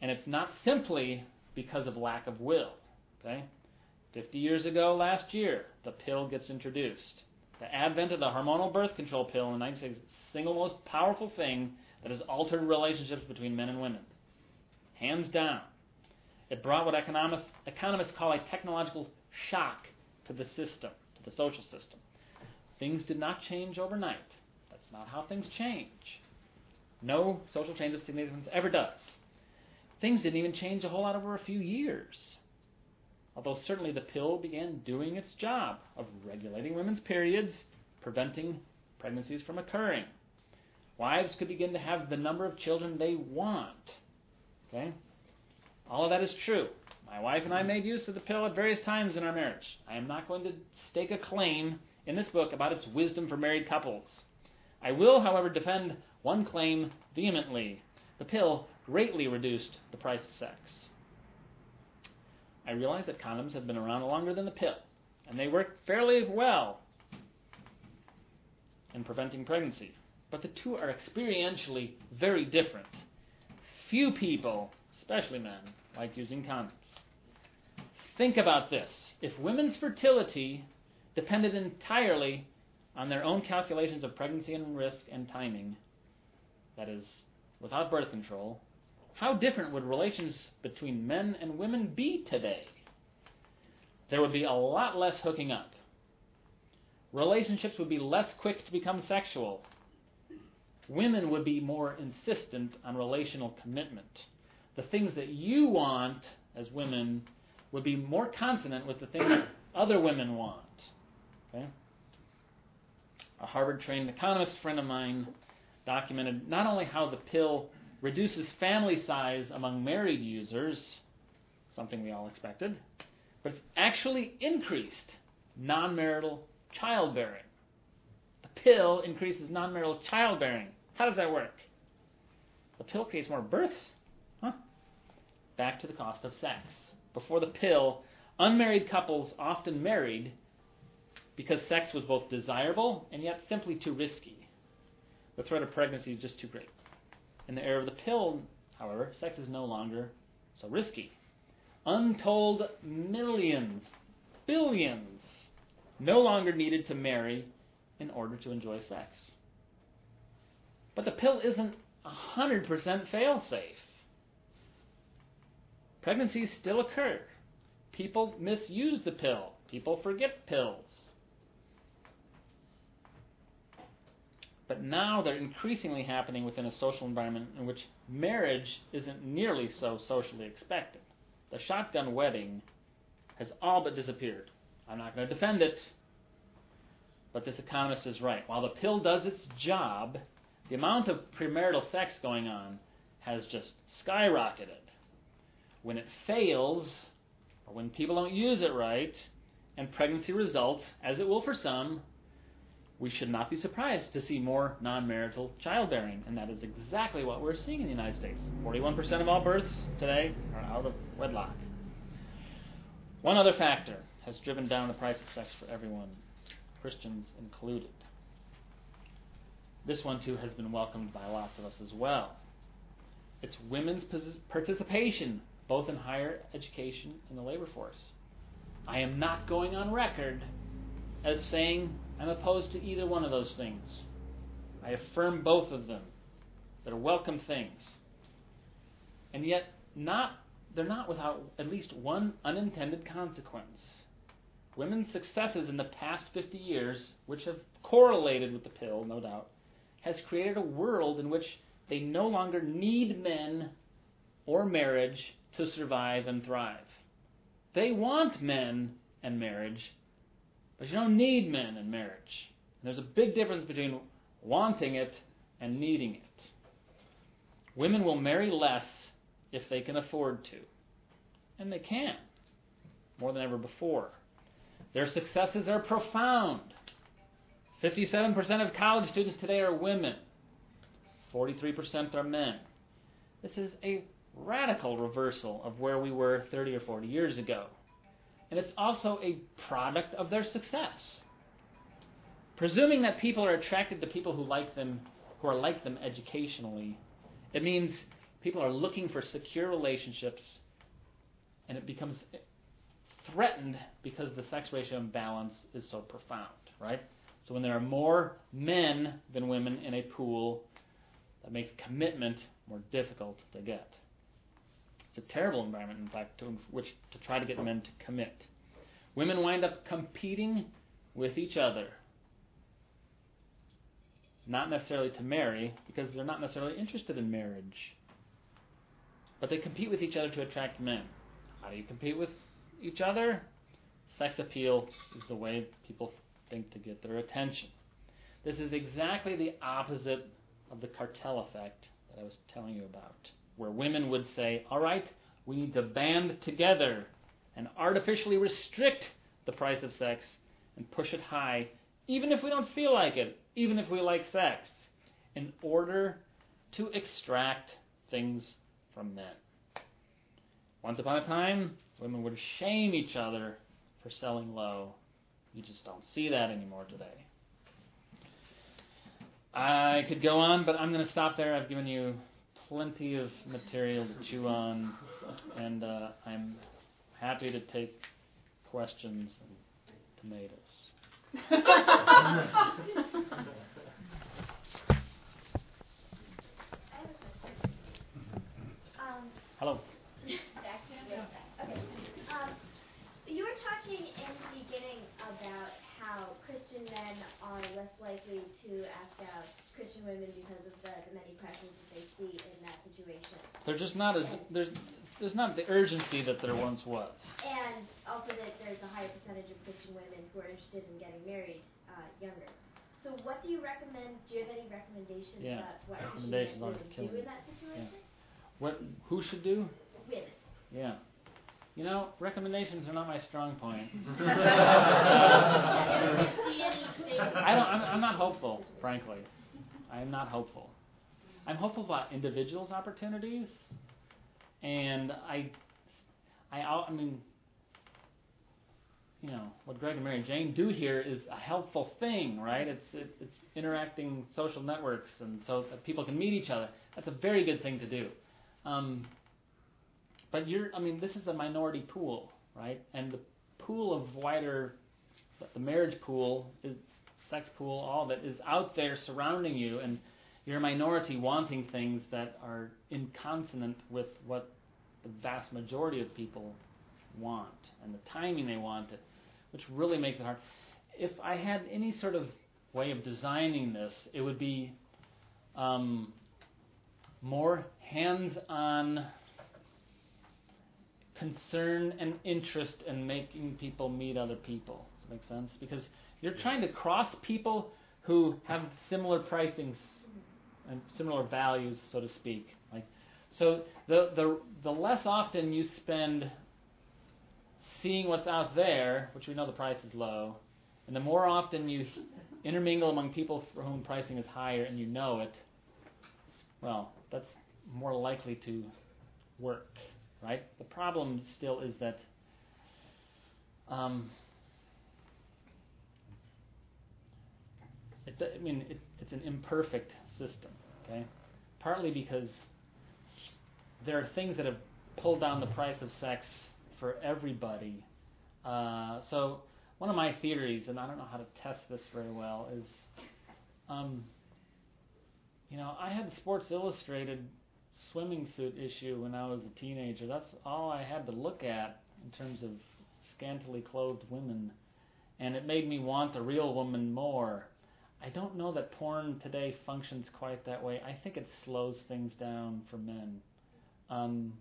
And it's not simply because of lack of will. Okay? 50 years ago, last year, the pill gets introduced. The advent of the hormonal birth control pill in the 1960s is the single most powerful thing that has altered relationships between men and women. Hands down. It brought what economists, economists call a technological shock to the system, to the social system. Things did not change overnight. That's not how things change. No social change of significance ever does. Things didn't even change a whole lot over a few years. Although certainly the pill began doing its job of regulating women's periods, preventing pregnancies from occurring. Wives could begin to have the number of children they want. Okay? All of that is true. My wife and I made use of the pill at various times in our marriage. I am not going to stake a claim in this book about its wisdom for married couples. I will, however, defend one claim vehemently. The pill greatly reduced the price of sex. I realize that condoms have been around longer than the pill, and they work fairly well in preventing pregnancy. But the two are experientially very different. Few people especially men, like using condoms. Think about this. If women's fertility depended entirely on their own calculations of pregnancy and risk and timing, that is, without birth control, how different would relations between men and women be today? There would be a lot less hooking up. Relationships would be less quick to become sexual. Women would be more insistent on relational commitment the things that you want as women would be more consonant with the things that other women want. Okay? A Harvard trained economist friend of mine documented not only how the pill reduces family size among married users, something we all expected, but it's actually increased non marital childbearing. The pill increases non marital childbearing. How does that work? The pill creates more births Huh? back to the cost of sex. Before the pill, unmarried couples often married because sex was both desirable and yet simply too risky. The threat of pregnancy is just too great. In the era of the pill, however, sex is no longer so risky. untold millions, billions, no longer needed to marry in order to enjoy sex. But the pill isn't 100% fail safe. Pregnancies still occur. People misuse the pill. People forget pills. But now they're increasingly happening within a social environment in which marriage isn't nearly so socially expected. The shotgun wedding has all but disappeared. I'm not going to defend it, but this economist is right. While the pill does its job, the amount of premarital sex going on has just skyrocketed. When it fails, or when people don't use it right, and pregnancy results, as it will for some, we should not be surprised to see more non marital childbearing. And that is exactly what we're seeing in the United States. 41% of all births today are out of wedlock. One other factor has driven down the price of sex for everyone, Christians included. This one, too, has been welcomed by lots of us as well. It's women's participation, both in higher education and the labor force. I am not going on record as saying I'm opposed to either one of those things. I affirm both of them. They're welcome things. And yet, not they're not without at least one unintended consequence. Women's successes in the past 50 years, which have correlated with the pill, no doubt, has created a world in which they no longer need men or marriage to survive and thrive. They want men and marriage, but you don't need men and marriage. And there's a big difference between wanting it and needing it. Women will marry less if they can afford to. And they can, more than ever before. Their successes are profound. 57% of college students today are women, 43% are men. This is a radical reversal of where we were 30 or 40 years ago and it's also a product of their success. Presuming that people are attracted to people who like them, who are like them educationally, it means people are looking for secure relationships, and it becomes threatened because the sex ratio imbalance is so profound, right? So when there are more men than women in a pool, that makes commitment more difficult to get. It's a terrible environment, in fact, to which to try to get men to commit. Women wind up competing with each other, not necessarily to marry, because they're not necessarily interested in marriage. But they compete with each other to attract men. How do you compete with each other? Sex appeal is the way people think to get their attention. This is exactly the opposite of the cartel effect that I was telling you about where women would say, all right, we need to band together and artificially restrict the price of sex and push it high, even if we don't feel like it, even if we like sex, in order to extract things from men. Once upon a time, women would shame each other for selling low. You just don't see that anymore today. I could go on, but I'm going to stop there. I've given you plenty of material to chew on, and uh, I'm happy to take questions and tomatoes. Um, Hello. okay. Um, you were talking in the beginning about how Christian men are less likely to ask out Christian women because of the, the many pressures that they see in that situation. They're just not as there's there's not the urgency that there once was. And also that there's a higher percentage of Christian women who are interested in getting married uh, younger. So what do you recommend? Do you have any recommendations yeah. about what recommendations Christian men do in that situation? Yeah. What who should do? Women. Yeah. You know, recommendations are not my strong point. I don't. I'm, I'm not hopeful, frankly. I am not hopeful. I'm hopeful about individuals' opportunities, and I, I, I mean, you know, what Greg and Mary Jane do here is a helpful thing, right? It's it, it's interacting social networks, and so that people can meet each other. That's a very good thing to do. Um, but you're, I mean, this is a minority pool, right? And the pool of wider, the marriage pool, is, sex pool, all it is out there surrounding you, and you're a minority wanting things that are in consonant with what the vast majority of people want and the timing they want it, which really makes it hard. If I had any sort of way of designing this, it would be um, more hands-on concern and interest in making people meet other people. Does that make sense? Because you're trying to cross people who have similar pricings and similar values, so to speak. Like, so the the the less often you spend seeing what's out there, which we know the price is low, and the more often you intermingle among people for whom pricing is higher and you know it, well, that's more likely to work, right? The problem still is that um, it, I mean, it, it's an imperfect system, okay? Partly because there are things that have pulled down the price of sex for everybody. Uh, so one of my theories, and I don't know how to test this very well, is, um, you know, I had Sports Illustrated swimming suit issue when I was a teenager. That's all I had to look at in terms of scantily clothed women, and it made me want a real woman more. I don't know that porn today functions quite that way. I think it slows things down for men. Um,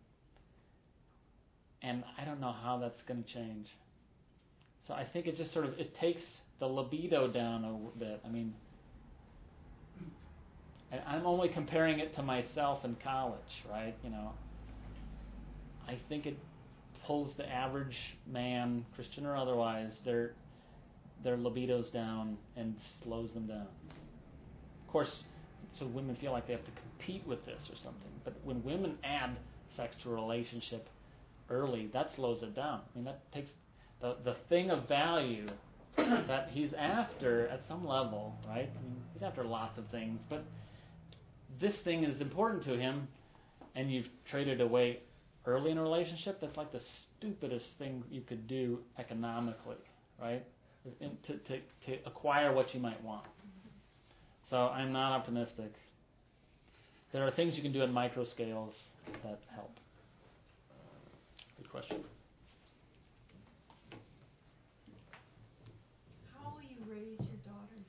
and I don't know how that's going to change. So I think it just sort of it takes the libido down a bit. I mean, and I'm only comparing it to myself in college, right? You know, I think it pulls the average man, Christian or otherwise, their their libidos down and slows them down. Of course, so women feel like they have to compete with this or something. But when women add sex to a relationship early, that slows it down. I mean, that takes the the thing of value that he's after at some level, right? I mean, he's after lots of things, but this thing is important to him, and you've traded away early in a relationship. That's like the stupidest thing you could do economically, right? To, to, to acquire what you might want. So I'm not optimistic. There are things you can do at micro scales that help. Good question. How will you raise your daughters?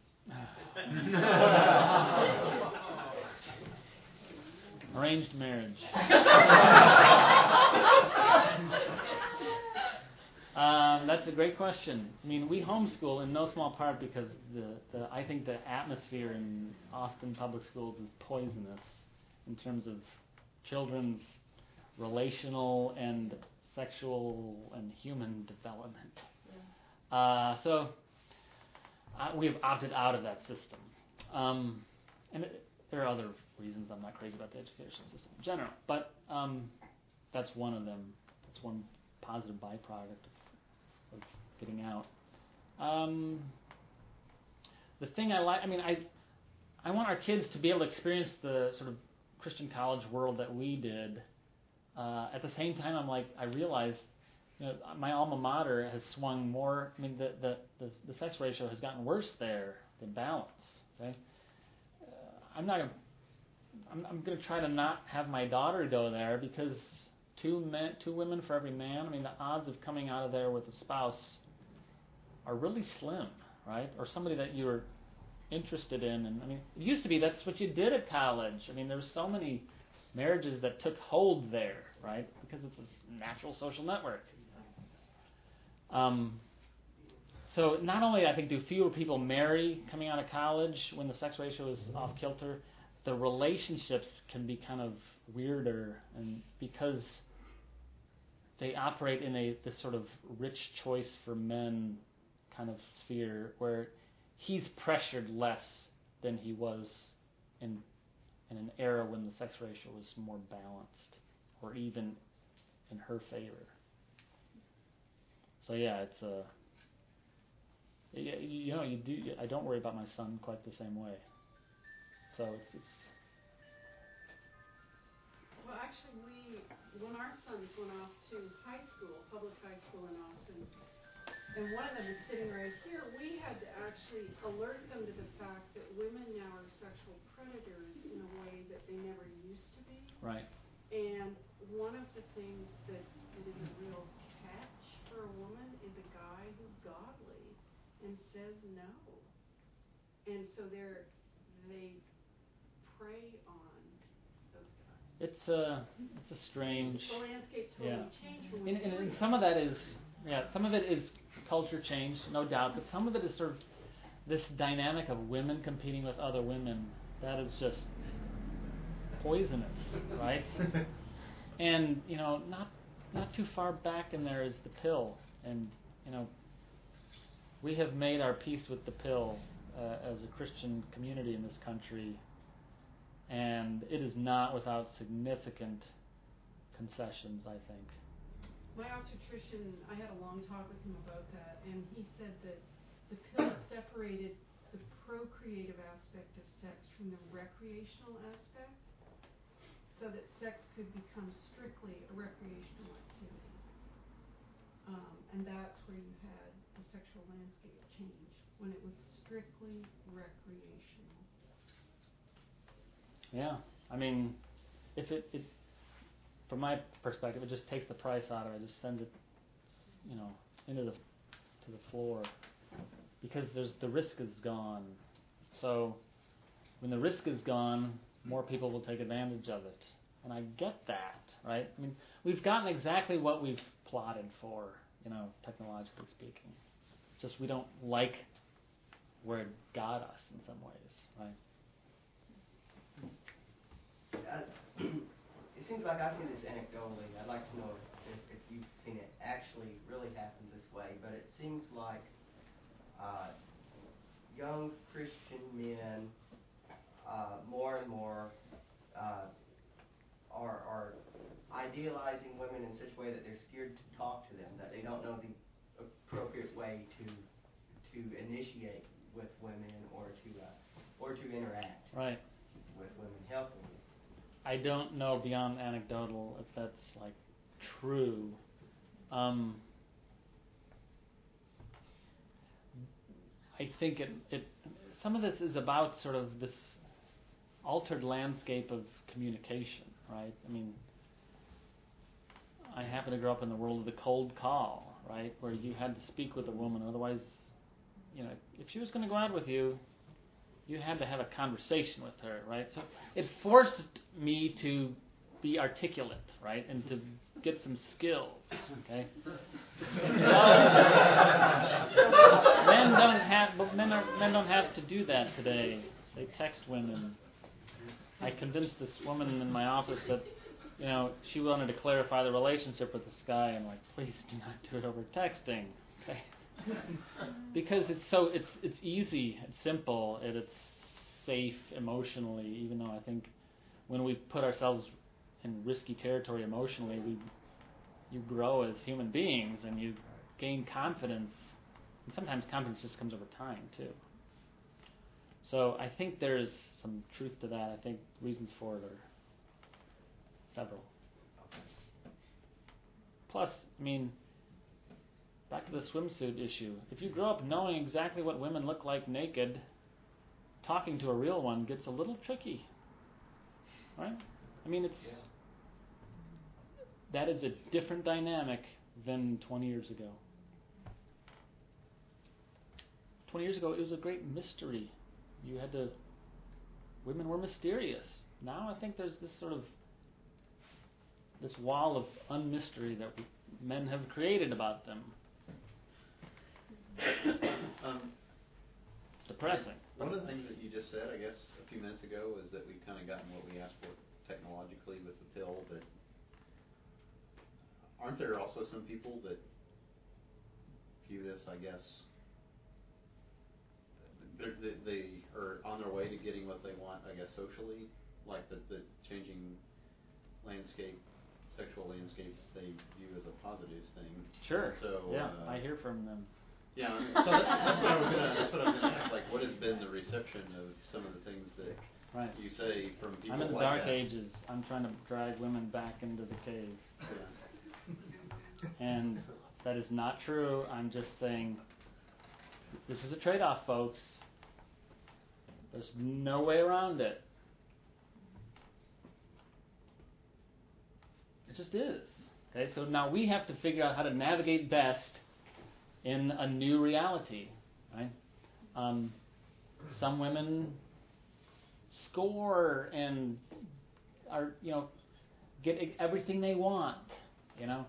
Arranged marriage. um, that's a great question. I mean, we homeschool in no small part because the, the I think the atmosphere in Austin public schools is poisonous in terms of children's relational and sexual and human development. Yeah. Uh, so uh, we have opted out of that system. Um, and it, there are other reasons I'm not crazy about the education system in general, but um, that's one of them. That's one positive byproduct of, of getting out. Um, the thing I like, I mean, I I want our kids to be able to experience the sort of Christian college world that we did. Uh, at the same time, I'm like, I realize, you know, my alma mater has swung more. I mean, the the the, the sex ratio has gotten worse there than balance. Okay, uh, I'm not. I'm, I'm going to try to not have my daughter go there because two men, two women for every man. I mean, the odds of coming out of there with a spouse are really slim, right? Or somebody that you're interested in. And I mean, it used to be that's what you did at college. I mean, there's so many marriages that took hold there, right? Because it's a natural social network. Um, so not only I think do fewer people marry coming out of college when the sex ratio is off kilter, the relationships can be kind of weirder, and because they operate in a this sort of rich choice for men kind of sphere where he's pressured less than he was in in an era when the sex ratio was more balanced or even in her favor. So yeah, it's uh, a you know you do I don't worry about my son quite the same way. So it's it's Well, actually, we, when our sons went off to high school, public high school in Austin, and one of them is sitting right here, we had to actually alert them to the fact that women now are sexual predators in a way that they never used to be. Right. And one of the things that, that is a real catch for a woman is a guy who's godly and says no. And so they're, they prey on those guys. It's a it's a strange. The landscape totally Yeah. changed when we And, and, and some of that is, yeah, some of it is culture change, no doubt, but some of it is sort of this dynamic of women competing with other women. That is just poisonous, right? and you know, not not too far back in there is the pill, and you know, we have made our peace with the pill uh, as a Christian community in this country, and it is not without significant concessions, I think. My obstetrician, I had a long talk with him about that, and he said that the pill separated the procreative aspect of sex from the recreational aspect, so that sex could become strictly a recreational activity. Um, and that's where you had the sexual landscape change, when it was strictly recreational. Yeah, I mean, if it, it, from my perspective, it just takes the price out of it. It just sends it, you know, into the to the floor because there's the risk is gone. So when the risk is gone, more people will take advantage of it, and I get that, right? I mean, we've gotten exactly what we've plotted for, you know, technologically speaking. Just we don't like where it got us in some ways, right? Uh, it seems like I've seen this anecdotally. I'd like to know if, if you've seen it actually really happen this way. But it seems like uh, young Christian men uh, more and more uh, are, are idealizing women in such a way that they're scared to talk to them, that they don't know the appropriate way to to initiate with women or to uh, or to interact Right. with women healthily. I don't know beyond anecdotal if that's like true. Um, I think it, it some of this is about sort of this altered landscape of communication, right? I mean, I happen to grow up in the world of the cold call, right, where you had to speak with a woman, otherwise, you know, if she was going to go out with you, you had to have a conversation with her, right? So it forced me to be articulate, right, and to get some skills. Okay. men don't have, but men are men don't have to do that today. They text women. I convinced this woman in my office that, you know, she wanted to clarify the relationship with this guy. I'm like, please do not do it over texting. Okay because it's so it's it's easy, it's simple, and it's safe emotionally. Even though I think when we put ourselves in risky territory emotionally, we you grow as human beings and you gain confidence. And sometimes confidence just comes over time too. So I think there's some truth to that. I think reasons for it are several. Plus, I mean, back to the swimsuit issue. If you grow up knowing exactly what women look like naked, talking to a real one gets a little tricky. Right? I mean, it's that is a different dynamic than 20 years ago. 20 years ago, it was a great mystery. You had to. Women were mysterious. Now I think there's this sort of this wall of unmystery that men have created about them. Um, It's depressing. one of the things that you just said, I guess, a few minutes ago, is that we've kind of gotten what we asked for technologically with the pill, but aren't there also some people that view this, I guess, they, they are on their way to getting what they want, I guess, socially, like the, the changing landscape, sexual landscape, they view as a positive thing. Sure. So, yeah, uh, I hear from them. Yeah, so that, that's what I was gonna, that's what I was gonna ask, like, what has been the reception of some of the things that Right. You say from people I'm in the like dark that. ages. I'm trying to drag women back into the cave. Yeah. And that is not true. I'm just saying this is a trade off, folks. There's no way around it. It just is. Okay, so now we have to figure out how to navigate best in a new reality, right? Um, some women score and are, you know, get everything they want, you know,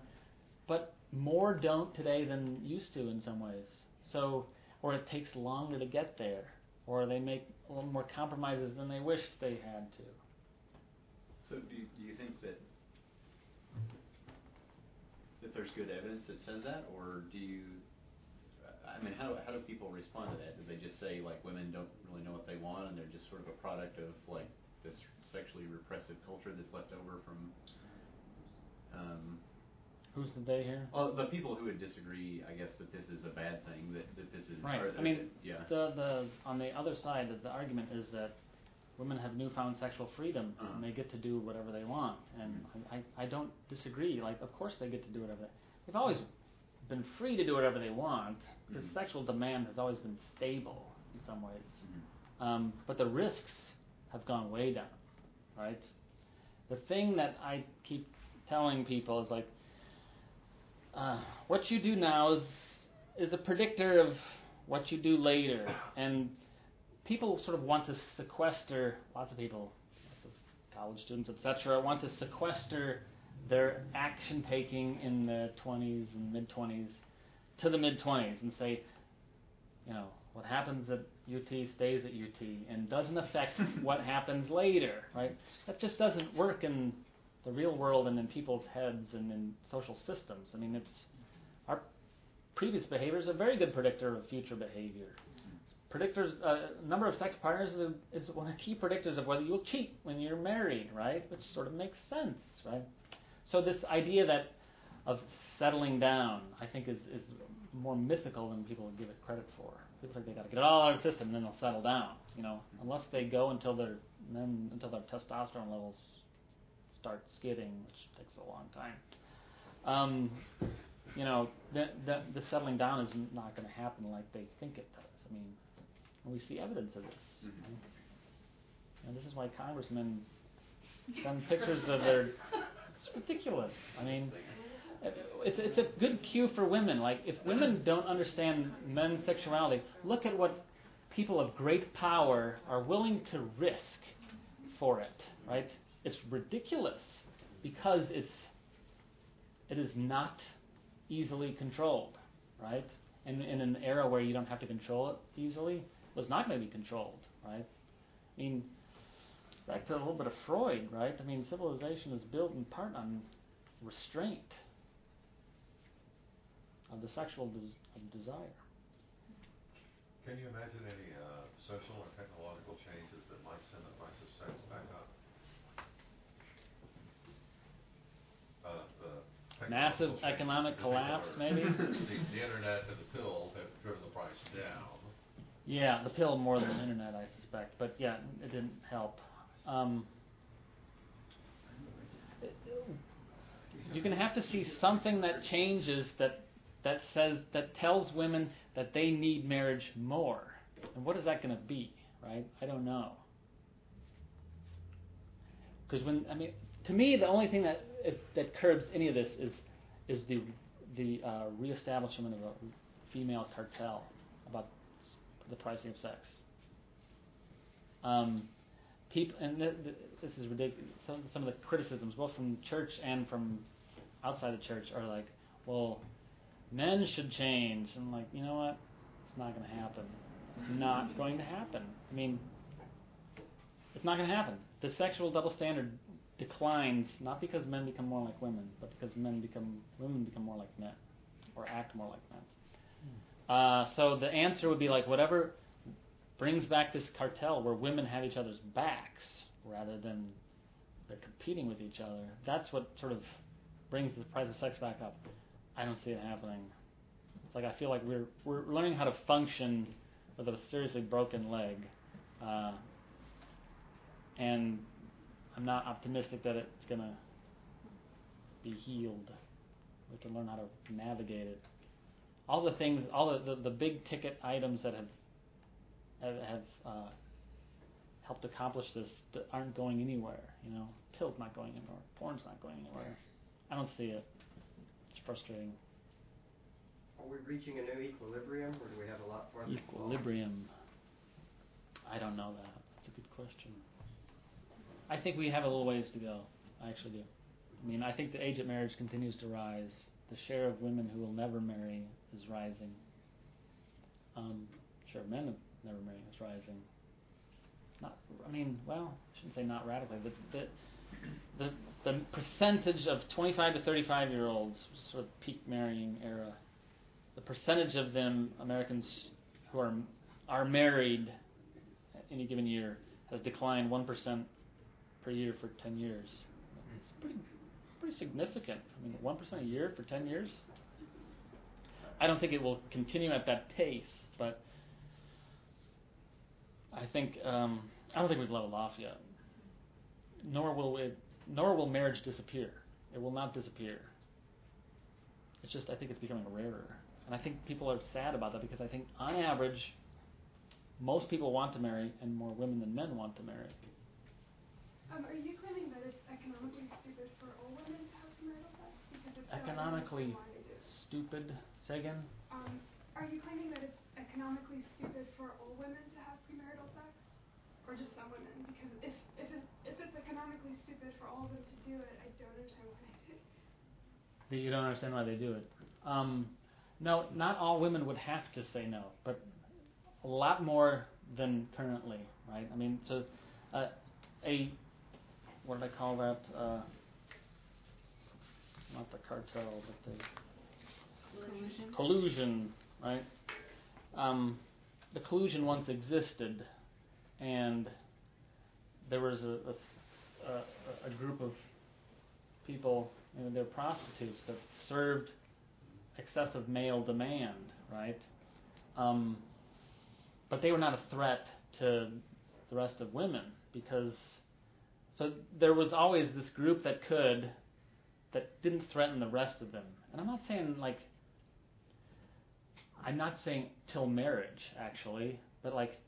but more don't today than used to in some ways. So, or it takes longer to get there, or they make a little more compromises than they wished they had to. So do you, do you think that that there's good evidence that says that, or do you? I mean, how how do people respond to that? Do they just say like women don't really know what they want, and they're just sort of a product of like this sexually repressive culture that's left over from? Um, Who's the they here? well, the people who would disagree, I guess, that this is a bad thing, that, that this is. Right. I that- mean, yeah. the the on the other side of the argument is that women have newfound sexual freedom Uh-huh. and they get to do whatever they want, and I, I I don't disagree. Like, of course they get to do whatever. They, they've always been free to do whatever they want because Mhm. sexual demand has always been stable in some ways. Mhm. Um, but the risks have gone way down, right? The thing that I keep telling people is like, uh, what you do now is is a predictor of what you do later, and people sort of want to sequester. Lots of people, lots of college students, etc., want to sequester their action taking in the 20s and mid 20s to the mid 20s and say, you know, what happens at UT stays at UT and doesn't affect what happens later, right? That just doesn't work in the real world and in people's heads and in social systems. I mean, it's our previous behavior is a very good predictor of future behavior. Predictors, uh, number of sex partners is, is one of the key predictors of whether you'll cheat when you're married, right? Which sort of makes sense, right? So this idea that of settling down, I think, is, is more mythical than people give it credit for. People think they got to get it all out of the system and then they'll settle down. You know, unless they go until their then until their testosterone levels start skidding, which takes a long time. Um, you know, the, the, the settling down is not going to happen like they think it does. I mean, we see evidence of this. Mhm. right? And this is why congressmen send pictures of their. It's ridiculous. I mean, it's it's a good cue for women. Like, if women don't understand men's sexuality, look at what people of great power are willing to risk for it. Right? It's ridiculous because it's it is not easily controlled. Right? And in an era where you don't have to control it easily, it's not going to be controlled. Right? I mean, back to a little bit of Freud, right? I mean, civilization is built in part on restraint of the sexual des- of desire. Can you imagine any uh, social or technological changes that might send the price of sex back up? Uh, Massive economic collapse, maybe? the, the internet and the pill have driven the price down. Yeah, the pill more than the internet, I suspect. But yeah, it didn't help. Um, you're going to have to see something that changes that that says that tells women that they need marriage more. And what is that going to be, right? I don't know. Because when I mean, to me, the only thing that that curbs any of this is is the the uh, reestablishment of a female cartel about the pricing of sex. Um, people, and th- th- this is ridiculous. Some, some of the criticisms, both from church and from outside the church, are like, well, men should change. And like, you know what? It's not going to happen. It's not going to happen. I mean, it's not going to happen. The sexual double standard declines not because men become more like women, but because men become women become more like men, or act more like men. Uh, so the answer would be like whatever brings back this cartel where women have each other's backs rather than they're competing with each other. That's what sort of brings the price of sex back up. I don't see it happening. It's like I feel like we're we're learning how to function with a seriously broken leg. Uh, and I'm not optimistic that it's gonna be healed. We have to learn how to navigate it. All the things, all the, the, the big ticket items that have have, have uh, helped accomplish this that aren't going anywhere. You know, pill's not going anywhere, porn's not going anywhere. I don't see it. It's frustrating. Are we reaching a new equilibrium, or do we have a lot farther? Equilibrium. I don't know that. That's a good question. I think we have a little ways to go. I actually do. I mean, I think the age of marriage continues to rise. The share of women who will never marry is rising. Um, sure, men never marrying is rising. Not, I mean, well, I shouldn't say not radically, but the the the percentage of 25 to 35 year olds, sort of peak marrying era, the percentage of them Americans who are are married at any given year has declined one percent per year for 10 years. It's pretty pretty significant. I mean, one percent a year for 10 years. I don't think it will continue at that pace, but I think um, I don't think we've leveled off yet. Nor will it. Nor will marriage disappear. It will not disappear. It's just I think it's becoming rarer, and I think people are sad about that because I think on average, most people want to marry, and more women than men want to marry. Um, are you claiming that it's economically stupid for all women to have premarital sex? Because if so, Economically understand why they do. stupid. Say again. Um, are you claiming that it's economically stupid for all women to have premarital sex, or just some women? Because if if it, if it's economically stupid for all of them to do it, I don't understand why they do. it. that you don't understand why they do it. Um, no, not all women would have to say no, but a lot more than currently, right? I mean, so uh, a what did I call that? Uh, not the cartel, but the Collusion. collusion, right? Um, the collusion once existed, and there was a group of people, you know, they're prostitutes that served excessive male demand, right? Um, but they were not a threat to the rest of women because so there was always this group that could that didn't threaten the rest of them. And I'm not saying like I'm not saying till marriage actually, but like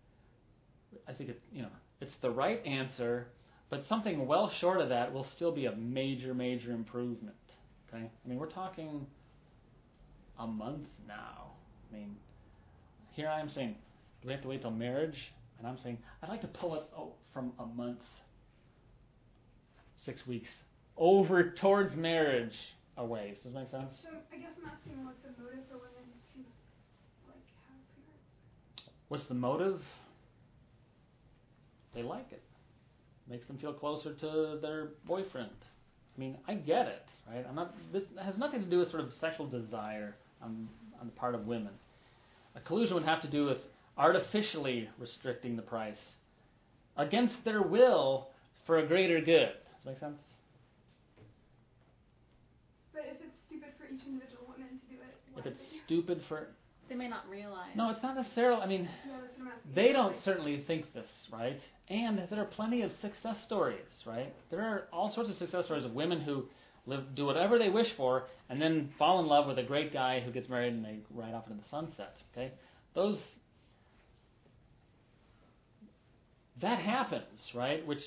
I think it you know it's the right answer, but something well short of that will still be a major major improvement. Okay, I mean we're talking a month now. I mean here I am saying do we have to wait till marriage? And I'm saying I'd like to pull it oh, from a month, six weeks over towards marriage away. Does that make sense? So I guess I'm asking what the motive for to like have premarital sex. What's the motive? They like it. Makes them feel closer to their boyfriend. I mean, I get it, right? I'm not. This has nothing to do with sort of sexual desire on on the part of women. A collusion would have to do with artificially restricting the price against their will for a greater good. Does that make sense? But if it's stupid for each individual woman to do it, If it's stupid for They may not realize. no, it's not necessarily. I mean, Yeah, that's what I'm asking. they don't Like, certainly think this, right? And there are plenty of success stories, right? There are all sorts of success stories of women who live, do whatever they wish for, and then fall in love with a great guy who gets married and they ride off into the sunset. Okay, those that happens, right? Which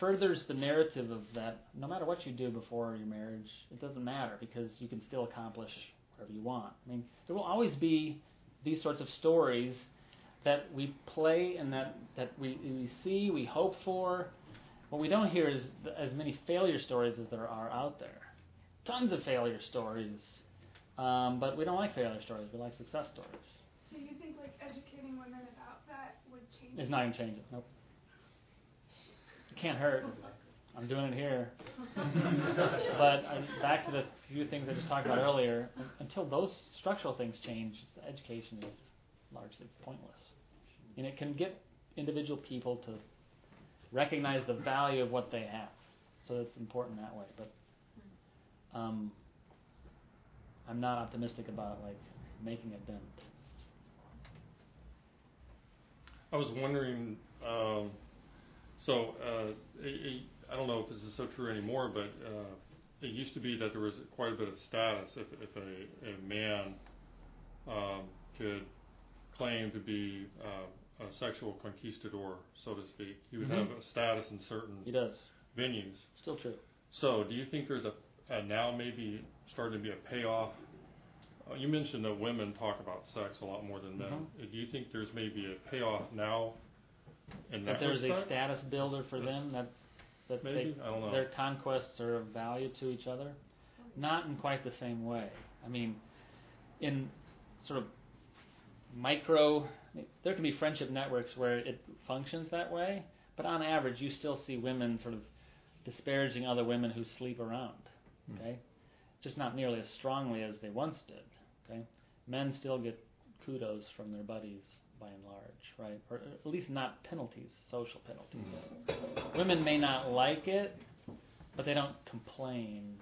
furthers the narrative of that. No matter what you do before your marriage, it doesn't matter because you can still accomplish whatever you want. I mean, there will always be these sorts of stories that we play and that, that we, we see, we hope for. What we don't hear is th- as many failure stories as there are out there. Tons of failure stories. Um, but we don't like failure stories, we like success stories. So you think like educating women about that would change? It's not going to change it. Nope. It can't hurt. I'm doing it here. but uh, back to the few things I just talked about earlier. Until those structural things change, education is largely pointless. And it can get individual people to recognize the value of what they have. So it's important that way. But um, I'm not optimistic about like making a dent. I was wondering, um, So uh, it, I don't know if this is so true anymore, but uh, it used to be that there was quite a bit of status if, if a, a man um, could claim to be uh, a sexual conquistador, so to speak. He would Mhm. have a status in certain He does. venues. Still true. So, do you think there's a, a now maybe starting to be a payoff? Uh, you mentioned that women talk about sex a lot more than men. Mhm. Uh, Do you think there's maybe a payoff now in That that there's a status builder for them that that Maybe? they I don't know. their conquests are of value to each other. Not in quite the same way. I mean, in sort of micro, there can be friendship networks where it functions that way, but on average, you still see women sort of disparaging other women who sleep around. Hmm. Okay, just not nearly as strongly as they once did. Okay, men still get kudos from their buddies by and large, right? Or at least not penalties, social penalties. Hmm. Women may not like it, but they don't complain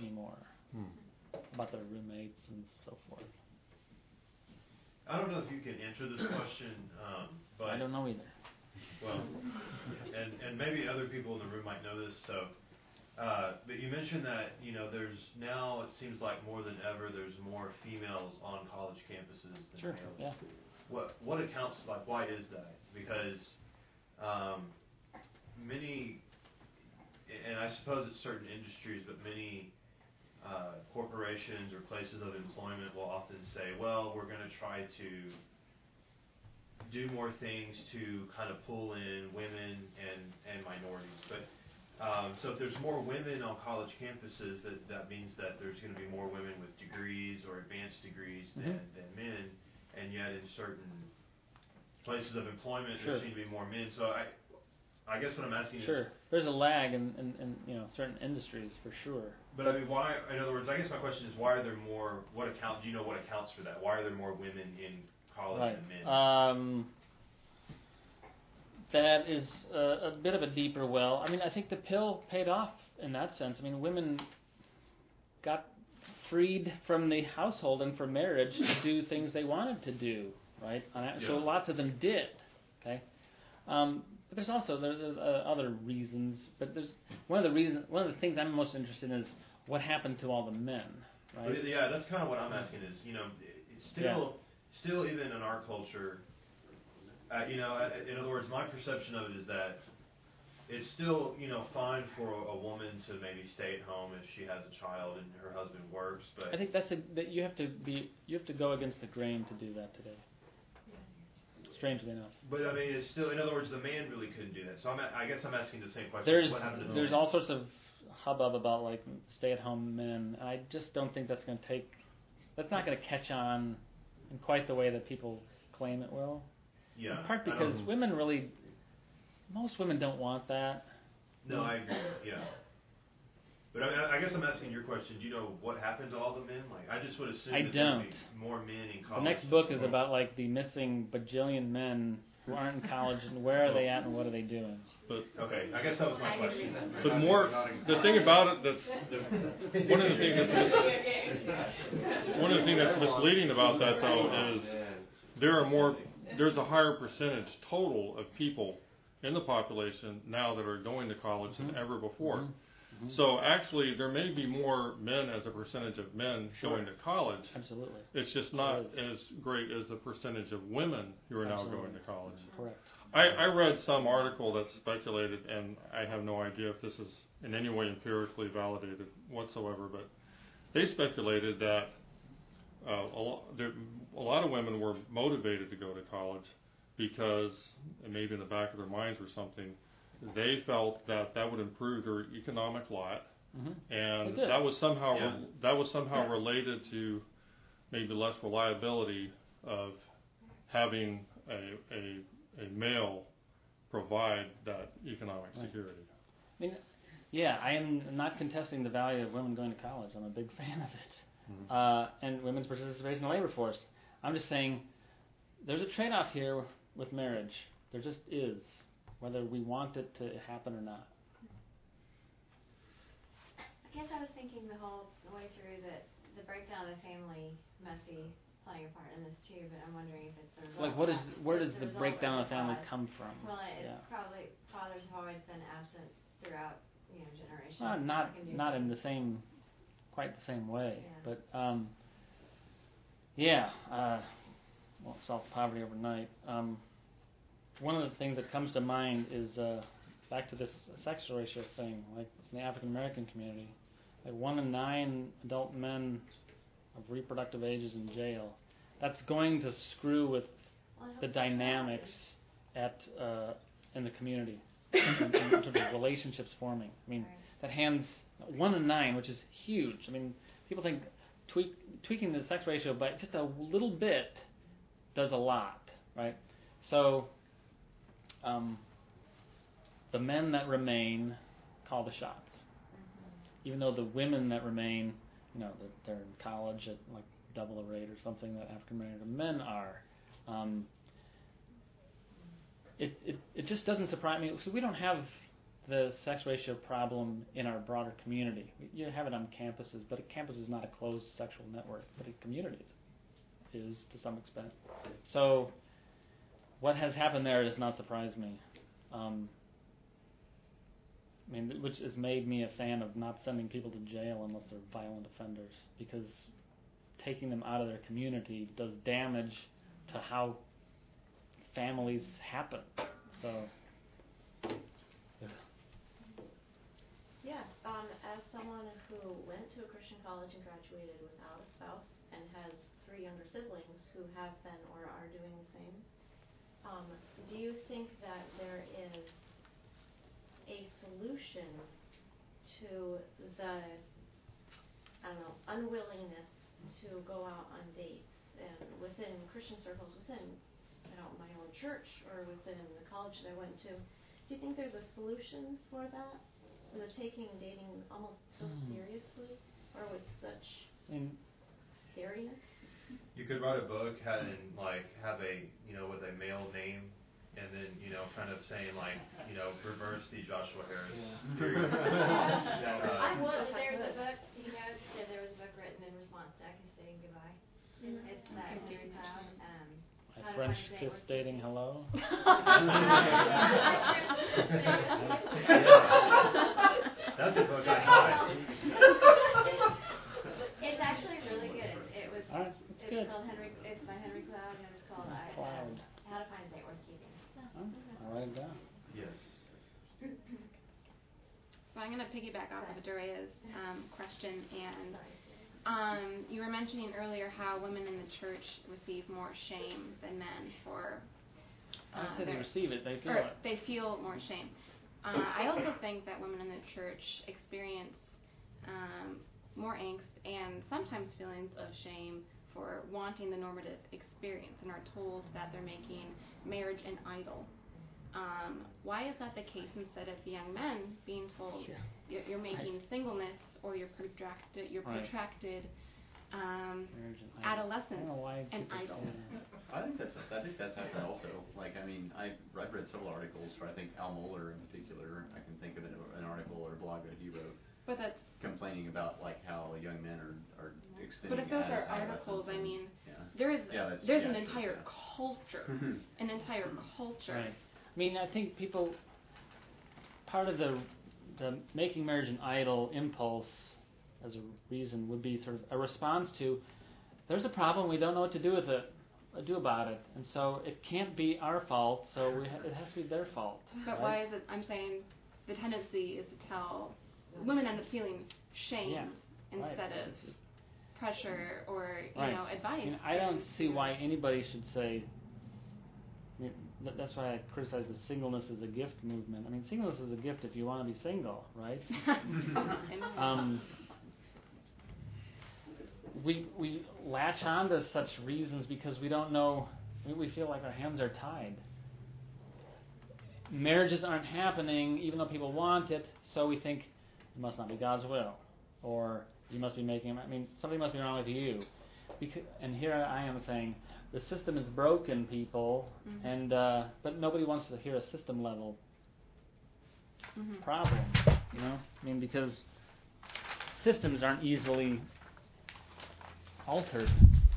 anymore Hmm. about their roommates and so forth. I don't know if you can answer this question, um, but I don't know either. well, and and maybe other people in the room might know this. So, uh, but you mentioned that you know there's now it seems like more than ever there's more females on college campuses than Sure. males. Yeah. What what accounts like why is that? Because um, many, and I suppose it's certain industries, but many uh, corporations or places of employment will often say, well, we're going to try to do more things to kind of pull in women and, and minorities. But um, so if there's more women on college campuses, that, that means that there's going to be more women with degrees or advanced degrees than, Mhm. than men. And yet in certain places of employment, Sure. there seem to be more men. So I, I guess what I'm asking is, Sure. There's a lag in, in, in you know certain industries for sure. But I mean, why? In other words, I guess my question is, why are there more? What account? Do you know what accounts for that? Why are there more women in college Right. than men? Um, that is a, a bit of a deeper well. I mean, I think the pill paid off in that sense. I mean, women got freed from the household and from marriage to do things they wanted to do, right? So Yeah. lots of them did. Okay. Um, but there's also there's uh, other reasons. But there's one of the reasons. One of the things I'm most interested in is what happened to all the men, right? Yeah, that's kind of what I'm asking. Is you know, still, still even in our culture, uh, you know, uh, in other words, my perception of it is that it's still you know fine for a, a woman to maybe stay at home if she has a child and her husband works, but I think that's a that you have to be you have to go against the grain to do that today. Strangely enough, but I mean, it's still in other words, the man really couldn't do that. So I'm, I guess I'm asking the same question. there's what happened to the there's man? all sorts of hubbub about like stay-at-home men. and I just don't think that's going to take. That's not going to catch on in quite the way that people claim it will. yeah, in part because women really, most women don't want that. No, I agree. Yeah. But I, mean, I- I guess I'm asking your question. Do you know what happened to all the men? Like, I just would assume I that there would don't. be more men in college. The next book is about like the missing bajillion men who aren't in college and where are they at and what are they doing. But Okay, I guess that was my question. but more the thing about it that's one of the things that's mis- one of the things that's misleading about that though is there are more there's a higher percentage total of people in the population now that are going to college than mm-hmm. ever before. Mm-hmm. Mm-hmm. So actually, there may be more men as a percentage of men going to college. Absolutely. It's just not It as great as the percentage of women who are now going to college. Correct. I, I read some article that speculated, and I have no idea if this is in any way empirically validated whatsoever, but they speculated that uh, a, there, a lot of women were motivated to go to college because, maybe in the back of their minds or something, they felt that that would improve their economic lot, hmm and that was somehow Yeah. re- that was somehow related to maybe less reliability of having a a, a male provide that economic Right. security. I mean, yeah, I am not contesting the value of women going to college. I'm a big fan of it, uh, and women's participation in the labor force. I'm just saying, there's a trade-off here with marriage. There just is, whether we want it to happen or not. I guess I was thinking the whole way through that the breakdown of the family, messy, playing a part in this too, but I'm wondering if it's result. Like, what is of- where does a the breakdown of the family come from? Well, it's yeah. probably fathers have always been absent throughout, you know, generations. Uh, not not in the same, quite the same way, Yeah. but um, yeah, uh, won't solve poverty overnight. Um, one of the things that comes to mind is uh, back to this sex ratio thing, like in the African American community, like one in nine adult men of reproductive age is in jail. That's going to screw with the dynamics at uh, in the community in, in terms of relationships forming. I mean, that hands one in nine, which is huge. I mean, people think tweak, tweaking the sex ratio by just a little bit does a lot, right? So, um, the men that remain call the shots, even though the women that remain, you know, they're, they're in college at like double the rate or something that African American men are. Um, it, it it just doesn't surprise me. So we don't have the sex ratio problem in our broader community. You have it on campuses, but a campus is not a closed sexual network, but a community is to some extent. So what has happened there does not surprise me. Um, I mean, which has made me a fan of not sending people to jail unless they're violent offenders, because taking them out of their community does damage to how families happen. So, yeah. Yeah, um, as someone who went to a Christian college and graduated without a spouse and has three younger siblings who have been or are doing the same, do you think that there is a solution to the, I don't know, unwillingness to go out on dates and within Christian circles, within, you know, my own church or within the college that I went to? Do you think there's a solution for that? For the taking dating almost so Hmm. seriously or with such I scariness? You could write a book and like have a you know with a male name, and then you know kind of saying like you know reverse the Joshua Harris theory. Uh, I would if I There's a book, you know, so there was a book written in response to I Can Say Goodbye. Mhm. It's that Henry Cloud, um. my French Find a Date kiss dating hello. That's a book I buy. It's actually really good. It, it was. All right, that's it's good. called Henry. It's by Henry Cloud, and it's called I, Cloud. um, How to Find a Date Worth Keeping. Oh, I'll write it down. Yes. So I'm going to piggyback off of Dorea's um, question, and um, you were mentioning earlier how women in the church receive more shame than men for. I uh, say they their- receive it, they feel or it. they feel more shame. Uh, I also think that women in the church experience um, more angst and sometimes feelings of shame for wanting the normative experience and are told that they're making marriage an idol. Um, why is that the case instead of the young men being told Yeah. you're, you're making singleness or your protracted your Right. protracted um, Marriage and idol. adolescence I don't know why an idol? I think that's I think that's happened also. Like I mean, I've I've read several articles where I think Al Mohler in particular. I can think of an, an article or a blog that he wrote But that's complaining about like how young men are are extending. but if those are articles, I mean, yeah. there is Yeah, that's- there's yeah, an true, entire yeah. culture, an entire culture. Right. I mean, I think people. Part of the the making marriage an idol impulse, as a reason, would be sort of a response to. There's a problem. We don't know what to do with it. uh, Do about it, and so it can't be our fault. So we ha- it has to be their fault. But right? why is it? I'm saying the tendency is to tell women end up feeling shamed Yeah, right. instead of pressure or you Right. know advice. I don't see why anybody should say. I mean, th- that's why I criticize the singleness as a gift movement. I mean, singleness is a gift if you want to be single, right? Um, we we latch on to such reasons because we don't know. We, we feel like our hands are tied. Marriages aren't happening, even though people want it. So we think it must not be God's will, or you must be making. I mean, something must be wrong with you. Because, and here I am saying the system is broken, people, Mhm. and uh, but nobody wants to hear a system level Mhm. problem. You know, I mean, because systems aren't easily altered.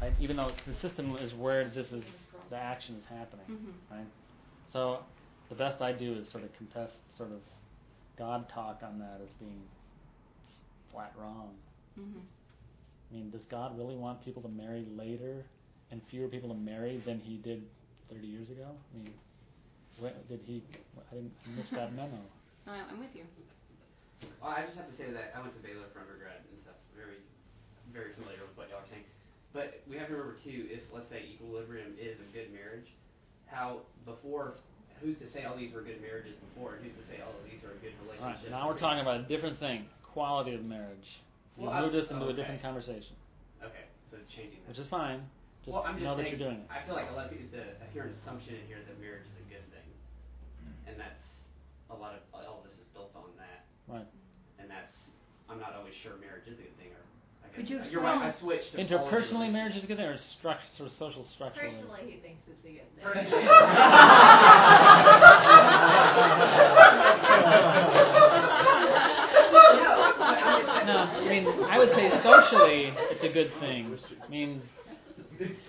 right? Even though the system is where this is, the action is happening, Mhm. right? So the best I do is sort of contest sort of God talk on that as being flat wrong. Mhm. I mean, does God really want people to marry later and fewer people to marry than He did 30 years ago? I mean, when, did He? I didn't I missed that memo. No, I'm with you. Well, I just have to say that I went to Baylor for undergrad and stuff. Very, very familiar with what y'all are saying. But we have to remember too, if let's say equilibrium is a good marriage, how before, who's to say all these were good marriages before, and who's to say all of these are a good All relationship? right, now we're talking about a different thing: quality of marriage. You Well, moved us into a different conversation, Okay, so changing that. which is fine. Just well, I'm just know that you're doing it. I feel like a lot of people, the, I hear an assumption in here that marriage is a good thing, and that's a lot of all of this is built on that, Right. and that's I'm not always sure marriage is a good thing, or Could you explain? you're right. I switched to Interpersonally, marriage is a good thing, or struct, sort of social structure. Personally, he thinks it's a good thing. Personally. No, I mean, I would say socially, it's a good thing. I mean,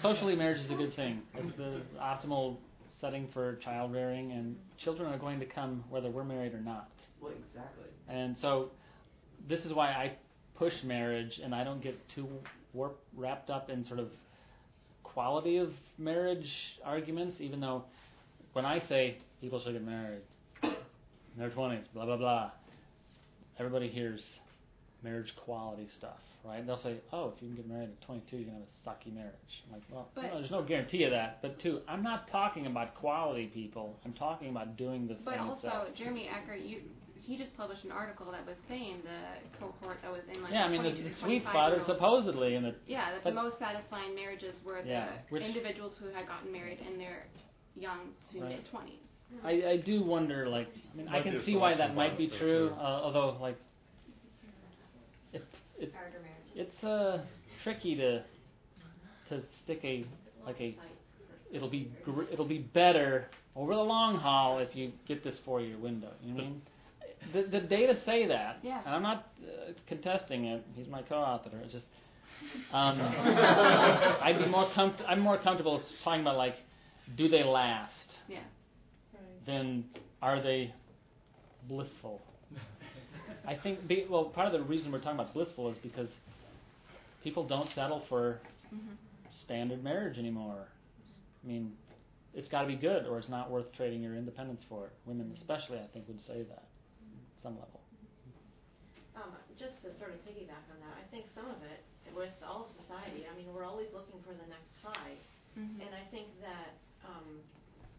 socially, marriage is a good thing. It's the optimal setting for child rearing, and children are going to come whether we're married or not. Well, exactly. And so, this is why I push marriage, and I don't get too warp, wrapped up in sort of quality of marriage arguments, even though when I say people should get married in their 20s, blah, blah, blah, everybody hears marriage quality stuff, right? They'll say, oh, if you can get married at 22, you can have a sucky marriage. I'm like, well, no, there's no guarantee of that. But two, I'm not talking about quality people. I'm talking about doing the But thing But also. Jeremy Uecker, you he just published an article that was saying the cohort that was in like Yeah, I mean, the, the sweet spot year is supposedly in the Yeah, that the most satisfying marriages were the Yeah, which- individuals who had gotten married in their young to Right. mid twenties. I, I do wonder, like, I mean, I Might be can see why that might be true, uh, although, like, it, it, Harder marriages. it's uh, tricky to to stick a like a. It'll be gr- it'll be better over the long haul if you get this four year window. You know what I mean? The the data say that, Yeah. and I'm not uh, contesting it. He's my co-author. It's just um, I'd be more comfort- I'm more comfortable talking about like, do they last? Yeah. then are they blissful? I think, be, well, part of the reason we're talking about blissful is because people don't settle for Mhm. standard marriage anymore. I mean, it's got to be good, or it's not worth trading your independence for it. Women, especially, I think, would say that at some level. Um, just to sort of piggyback on that, I think some of it, with all of society, I mean, we're always looking for the next high. Mhm. And I think that um,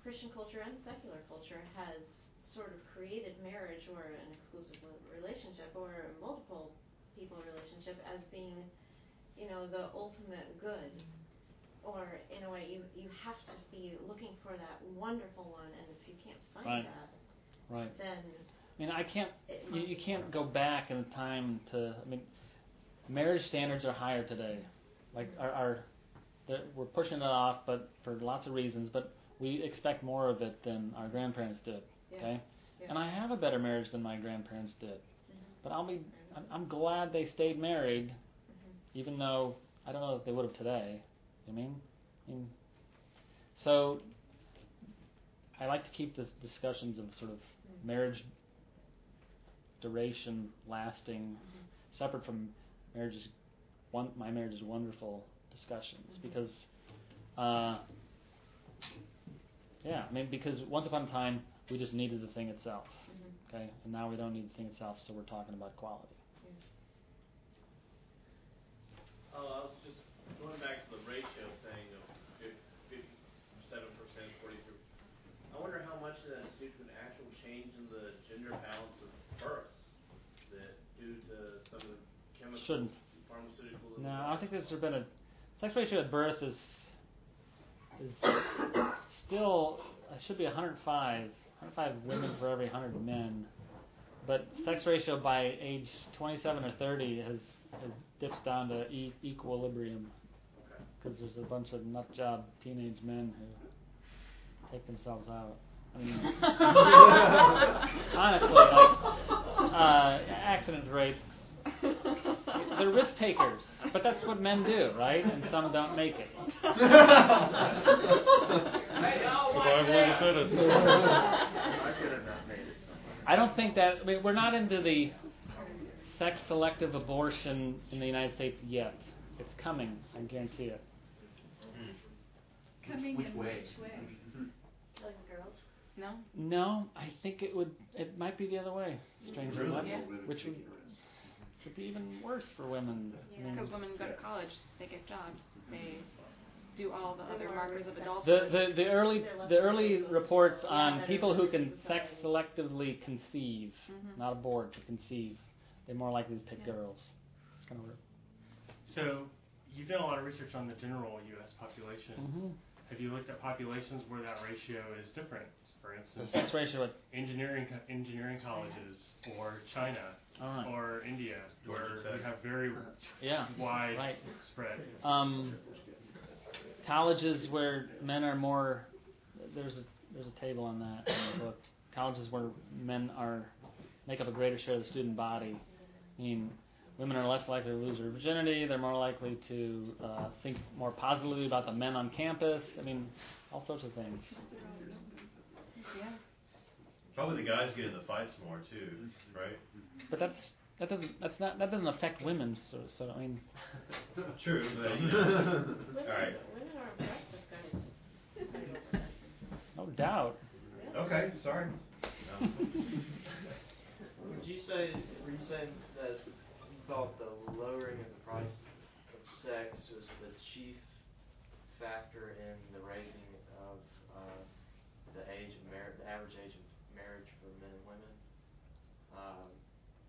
Christian culture and secular culture has sort of created marriage or an exclusive relationship or a multiple people relationship as being, you know, the ultimate good. Or in a way, you you have to be looking for that wonderful one, and if you can't find Right. that, Right. then I mean, I can't. You, you can't go back in time to. I mean, marriage standards are higher today. Like our, our the- we're pushing it off, but for lots of reasons. But we expect more of it than our grandparents did. Yeah. Okay. Yeah. And I have a better marriage than my grandparents did. Mhm. But I'll be. I'm, glad they stayed married, Mhm. even though I don't know if they would have today. You mean? I mean, so I like to keep the discussions of sort of Mm. marriage duration, lasting, separate from marriage is one. My marriage is wonderful discussions Mhm. because, uh, yeah, I mean because once upon a time we just needed the thing itself, Mhm. okay, and now we don't need the thing itself, so we're talking about quality. Uh, I was just going back to the ratio thing of fifty-seven percent, forty-three. I wonder how much of that is due to an actual change in the gender balance of births that due to some of the chemicals, Shouldn't. pharmaceuticals. No, I don't think there's been a sex ratio at birth is is still it should be 105, 105 women for every 100 men, but sex ratio by age 27 or 30 has, has dips down to e- equilibrium because there's a bunch of nut job teenage men who take themselves out. I mean, honestly, like uh, accident rates, they're risk takers. But that's what men do, right? And some don't make it. Survival of the fittest. I don't think that I mean, we're not into the sex selective abortion in the United States yet. It's coming, I guarantee it. Coming Which in way? which way? Killing girls? No? No, I think it would. It might be the other way. Strangely Really? enough, Yeah. which would, would be even worse for women. I mean, Because women go to college, they get jobs, they do all the other markers of adulthood. the, the the early the early reports on that people who can sex selectively conceive, Mhm. not abort, but conceive, they're more likely to pick Yeah. girls. It's kind of weird. So you've done a lot of research on the general U.S. population. Mm-hmm. Have you looked at populations where that ratio is different? For The instance, sex ratio. At, engineering co- engineering colleges, or China, all right. or India, Georgia where Tech. we have very Yeah. wide Right. spread. Um, colleges where men are more there's a there's a table on that in the book. Colleges where men are make up a greater share of the student body. I mean, women are less likely to lose their virginity. They're more likely to uh, think more positively about the men on campus. I mean, all sorts of things. Yeah. Probably the guys get in the fights more too, right? But that's that doesn't that's not that doesn't affect women. So so I mean, True, but you know. Women, All right. women are impressed with guys. fighting over this. no doubt. Okay, sorry. No. Would you say, were you saying that you thought the lowering of the price of sex was the chief factor in the raising of uh, the age of marriage, the average age of marriage for men and women? Um,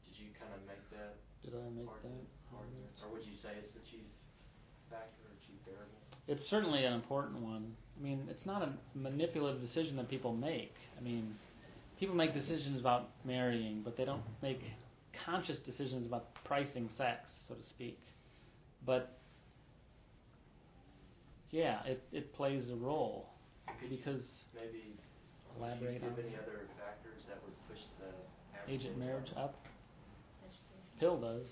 did you kind of make that Did I make that? argument, or would you say it's the chief factor or chief variable? It's certainly an important one. I mean, it's not a manipulative decision that people make. I mean, people make decisions about marrying, but they don't make conscious decisions about pricing sex, so to speak. But yeah, it it plays a role Could because maybe elaborate do you on any other factors that would push the average age of age marriage up? up. Education. Pill does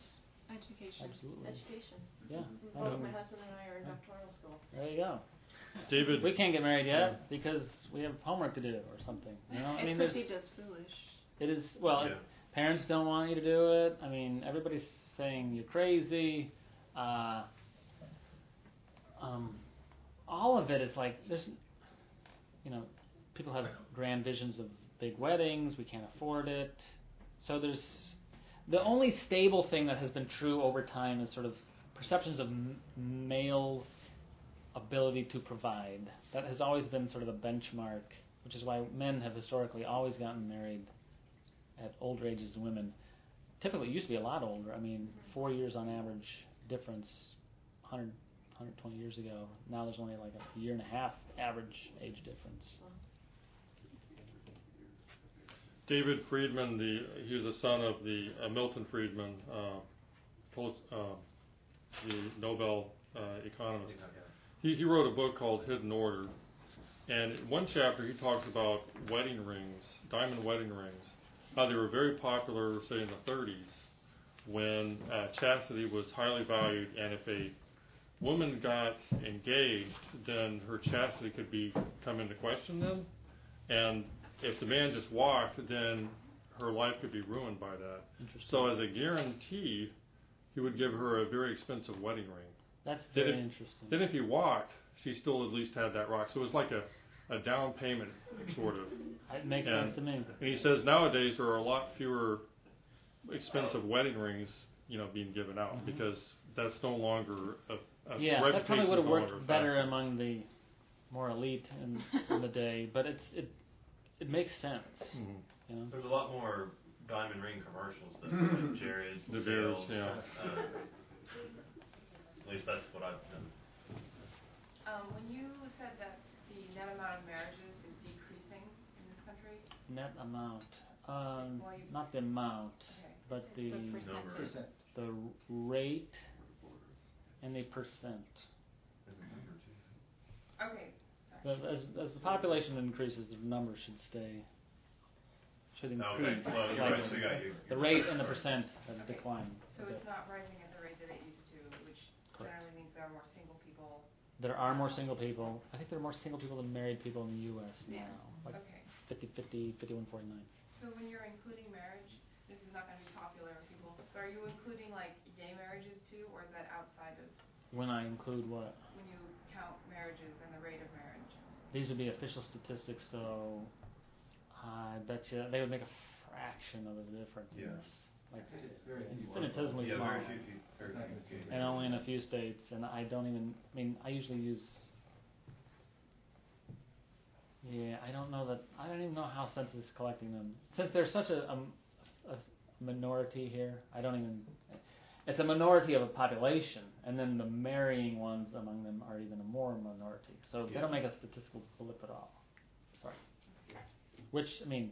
Education. absolutely. Education. Yeah, I Both mean, my husband and I are in doctoral school. there you go. David, We can't get married yet because we have homework to do or something. You know, I mean, there's perceived as foolish. It is well. Yeah. It, parents don't want you to do it. I mean, everybody's saying you're crazy. Uh, um, all of it is like there's, you know, people have grand visions of big weddings. We can't afford it. So there's the only stable thing that has been true over time is sort of perceptions of m- males' ability to provide. That has always been sort of the benchmark, which is why men have historically always gotten married at older ages than women. Typically, it used to be a lot older. I mean, mm-hmm. four years on average difference, 100, 120 years ago. Now there's only like a year and a half average age difference. David Friedman, the he was the son of the uh, Milton Friedman, uh, uh, the Nobel uh, economist. He he wrote a book called Hidden Order, and in one chapter he talks about wedding rings, diamond wedding rings, how they were very popular, say in the 30s, when uh, chastity was highly valued, and if a woman got engaged, then her chastity could be come into question then, and if the man just walked, then her life could be ruined by that. So as a guarantee, he would give her a very expensive wedding ring. That's Then very if- interesting. Then if he walked, she still at least had that rock. So it was like a, a down payment, sort of. it makes and- sense to me. And he says nowadays there are a lot fewer expensive wedding rings, you know, being given out Mhm. because that's no longer a, a Yeah, that probably would have no longer a worked better among the more elite in, in the day, but it's it it makes sense. Mhm. You know. There's a lot more diamond ring commercials than like Jared. The Bears, Zales, yeah. Uh, at least that's what I've done. Um, when you said that the net amount of marriages is decreasing in this country, Net amount, um, Well, not the amount, okay. but the The percentage. the rate and the percent. Okay, The, sorry. as as the population increases, the number should stay. Should Okay, increase. well, you're slightly. right, so you got your- the rate and the percent have declined. So it's not rising at the rate that it used to, which put. generally means there are more single people. There are more single people. I think there are more single people than married people in the U.S. Yeah. now. Like Okay. 50, 50, 51, 49. So when you're including marriage, this is not going to be popular with people. But are you including like gay marriages too, or is that outside of When I include what? when you count marriages and the rate of marriage? These would be official statistics, so I bet you they would make a fraction of the difference in Yeah. this. Like It's very few. infinitesimally Yeah, small. very few, few, very few. And only in a few states, and I don't even. I mean, I usually use. Yeah, I don't know that. I don't even know how census is collecting them. Since there's such a, um, a, a minority here, I don't even. It's a minority of a population, and then the marrying ones among them are even a more minority. So they don't make a statistical blip at all. Sorry. Which I mean,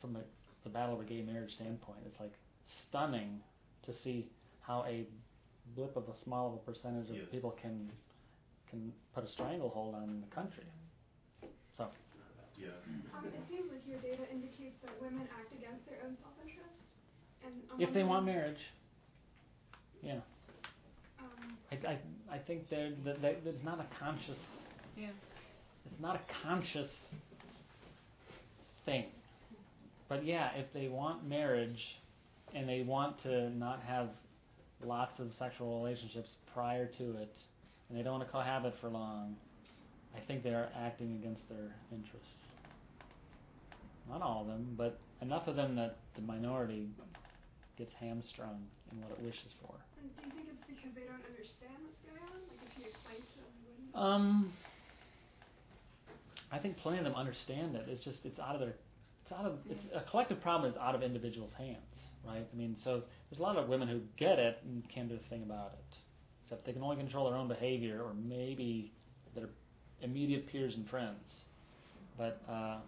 from the, the battle over gay marriage standpoint, it's like stunning to see how a blip of a small of a percentage of Yes. people can can put a stranglehold on the country. So Yeah. Um, it seems like your data indicates that women act against their own self-interest. And if they among want marriage, yeah, Um, I I, I think that that it's not a conscious Yeah. it's not a conscious thing. But yeah, if they want marriage and they want to not have lots of sexual relationships prior to it and they don't want to cohabit for long, I think they are acting against their interests. Not all of them, but enough of them that the minority gets hamstrung in what it wishes for. And do you think it's because they don't understand what's going on? Like if you explain to them, wouldn't. Um, I think plenty of them understand it. It's just it's out of their, it's out of it's a collective problem. is out of individuals' hands, right? I mean, so there's a lot of women who get it and can't do a thing about it, except they can only control their own behavior or maybe their immediate peers and friends. But uh,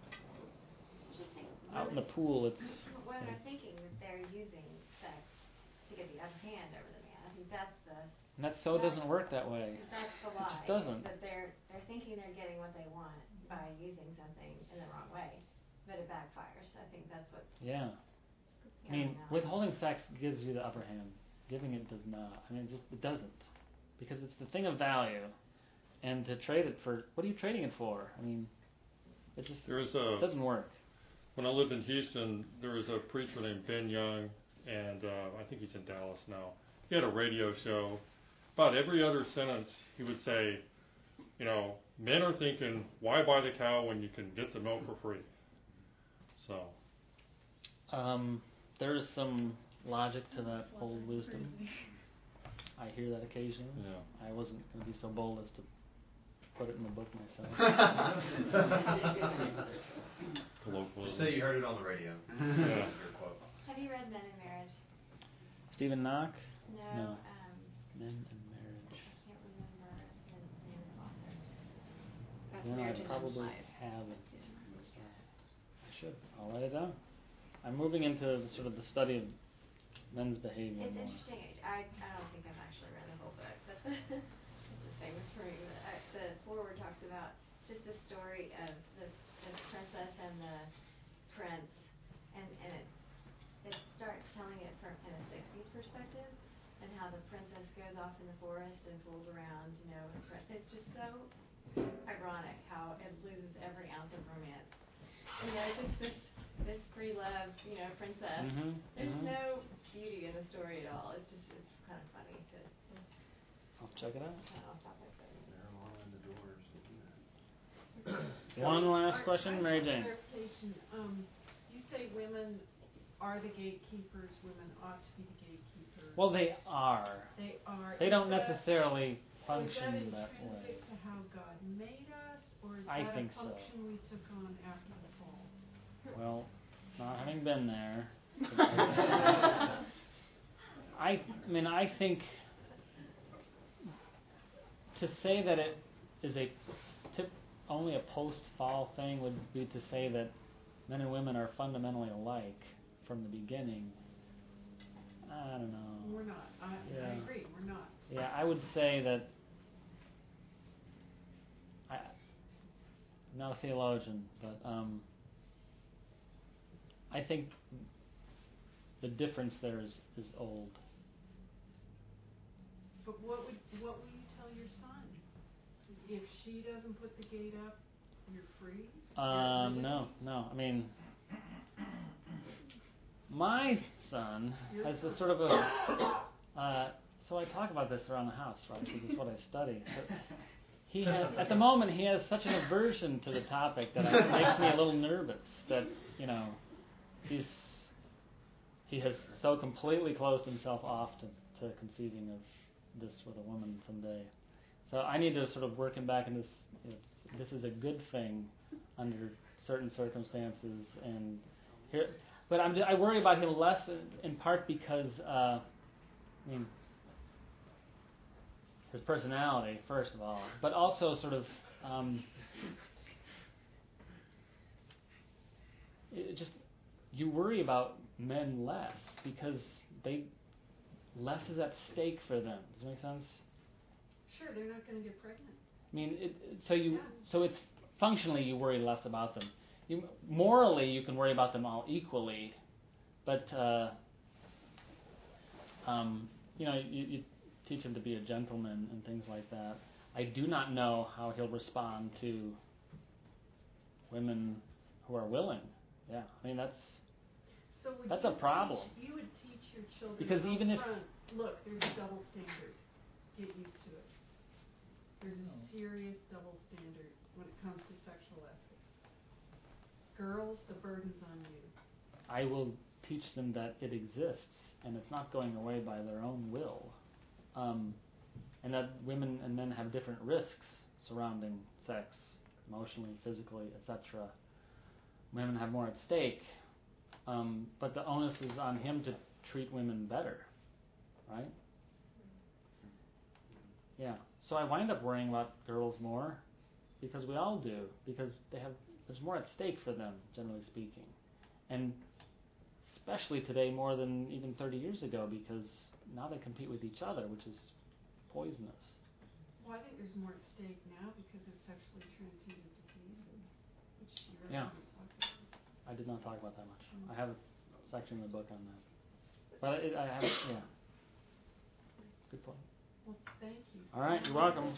Interesting. out in the pool, it's Women are thinking that they're using sex to get the upper hand over the man. I think that's the and that so it doesn't work that way. that's the It just doesn't. That they're they're thinking they're getting what they want by using something in the wrong way, but it backfires. I think that's what's Yeah. I going mean, on. withholding sex gives you the upper hand. Giving it does not. I mean, it just it doesn't, because it's the thing of value, and to trade it for what are you trading it for? I mean, it just There's a doesn't work. when I lived in Houston, there was a preacher named Ben Young, and uh, I think he's in Dallas now. He had a radio show. About every other sentence, he would say, you know, men are thinking, why buy the cow when you can get the milk for free? So, Um, there's some logic to that old wisdom. I hear that occasionally. Yeah. I wasn't going to be so bold as to put it in the book myself. colloquialism. Just say you heard it on the radio. Yeah. Have you read Men in Marriage? Steven Nock. No. Um, Men and Marriage. I can't remember the name of the author. That's No, I marriage and probably life. haven't. I should. I'll write it down. I'm moving into the, sort of the study of men's behavior It's more. interesting. I I don't think I've actually read the whole book, but it's the famous for me. But I, the forward talks about just the story of the, the princess and the prince, and and it it starts telling it from in a '60s perspective, and how the princess goes off in the forest and fools around, you know, with the prince. It's just so ironic how it loses every ounce of romance. You know, just this this free love, you know, princess. Mhm, There's mhm. no beauty in the story at all. It's just it's kind of funny to I'll check it out. kind of off topic. But. One last I- question, I Mary Jane. Um, you say women are the gatekeepers, women ought to be the gatekeepers. Well, they are. They are. They don't that- necessarily Is that function that way. to how God made us, or is I that think a so. function we took on after the fall? Well, not having been there. I, I mean, I think to say that it is a tip, only a post-fall thing would be to say that men and women are fundamentally alike from the beginning. I don't know. We're not. I, I agree, we're not. Yeah, I would say that I, I'm not a theologian, but um, I think the difference there is, is old. But what would, what will you tell your son? If she doesn't put the gate up, you're free? Um, free? no, no. I mean, my son has a sort of a. Uh, so I talk about this around the house, right? Because it's what I study. But he has, at the moment, he has such an aversion to the topic that it makes me a little nervous. That you know, he's he has so completely closed himself off to, to conceiving of this with a woman someday. So I need to sort of work him back into this. This is a good thing under certain circumstances, and here. But I'm, I worry about him less in, in part because uh, I mean his personality first of all, but also sort of um, just you worry about men less because they less is at stake for them. Does that make sense? Sure, they're not gonna get pregnant. I mean, it, it- so you Yeah. so it's functionally you worry less about them. You, morally, you can worry about them all equally, but uh, um, you know you, you teach him to be a gentleman and things like that. I do not know how he'll respond to women who are willing. Yeah, I mean that's So would That's a problem. Teach, you would teach your children Because up even if- front, look, there's a double standard. Get used to it. There's a serious double standard when it comes to sexual ethics. Girls, the burden's on you. I will teach them that it exists and it's not going away by their own will, um, and that women and men have different risks surrounding sex, emotionally, physically, etc. Women have more at stake, um, but the onus is on him to treat women better, right? Yeah. So I wind up worrying about girls more because we all do because they have there's more at stake for them, generally speaking, and especially today more than even 30 years ago because now they compete with each other, which is poisonous. Well, I think there's more at stake now because of sexually transmitted diseases, which you really Yeah. I did not talk about that much. Mm. I have a section in the book on that, but it, I have yeah. Good point. Well, thank you. All right, you're welcome.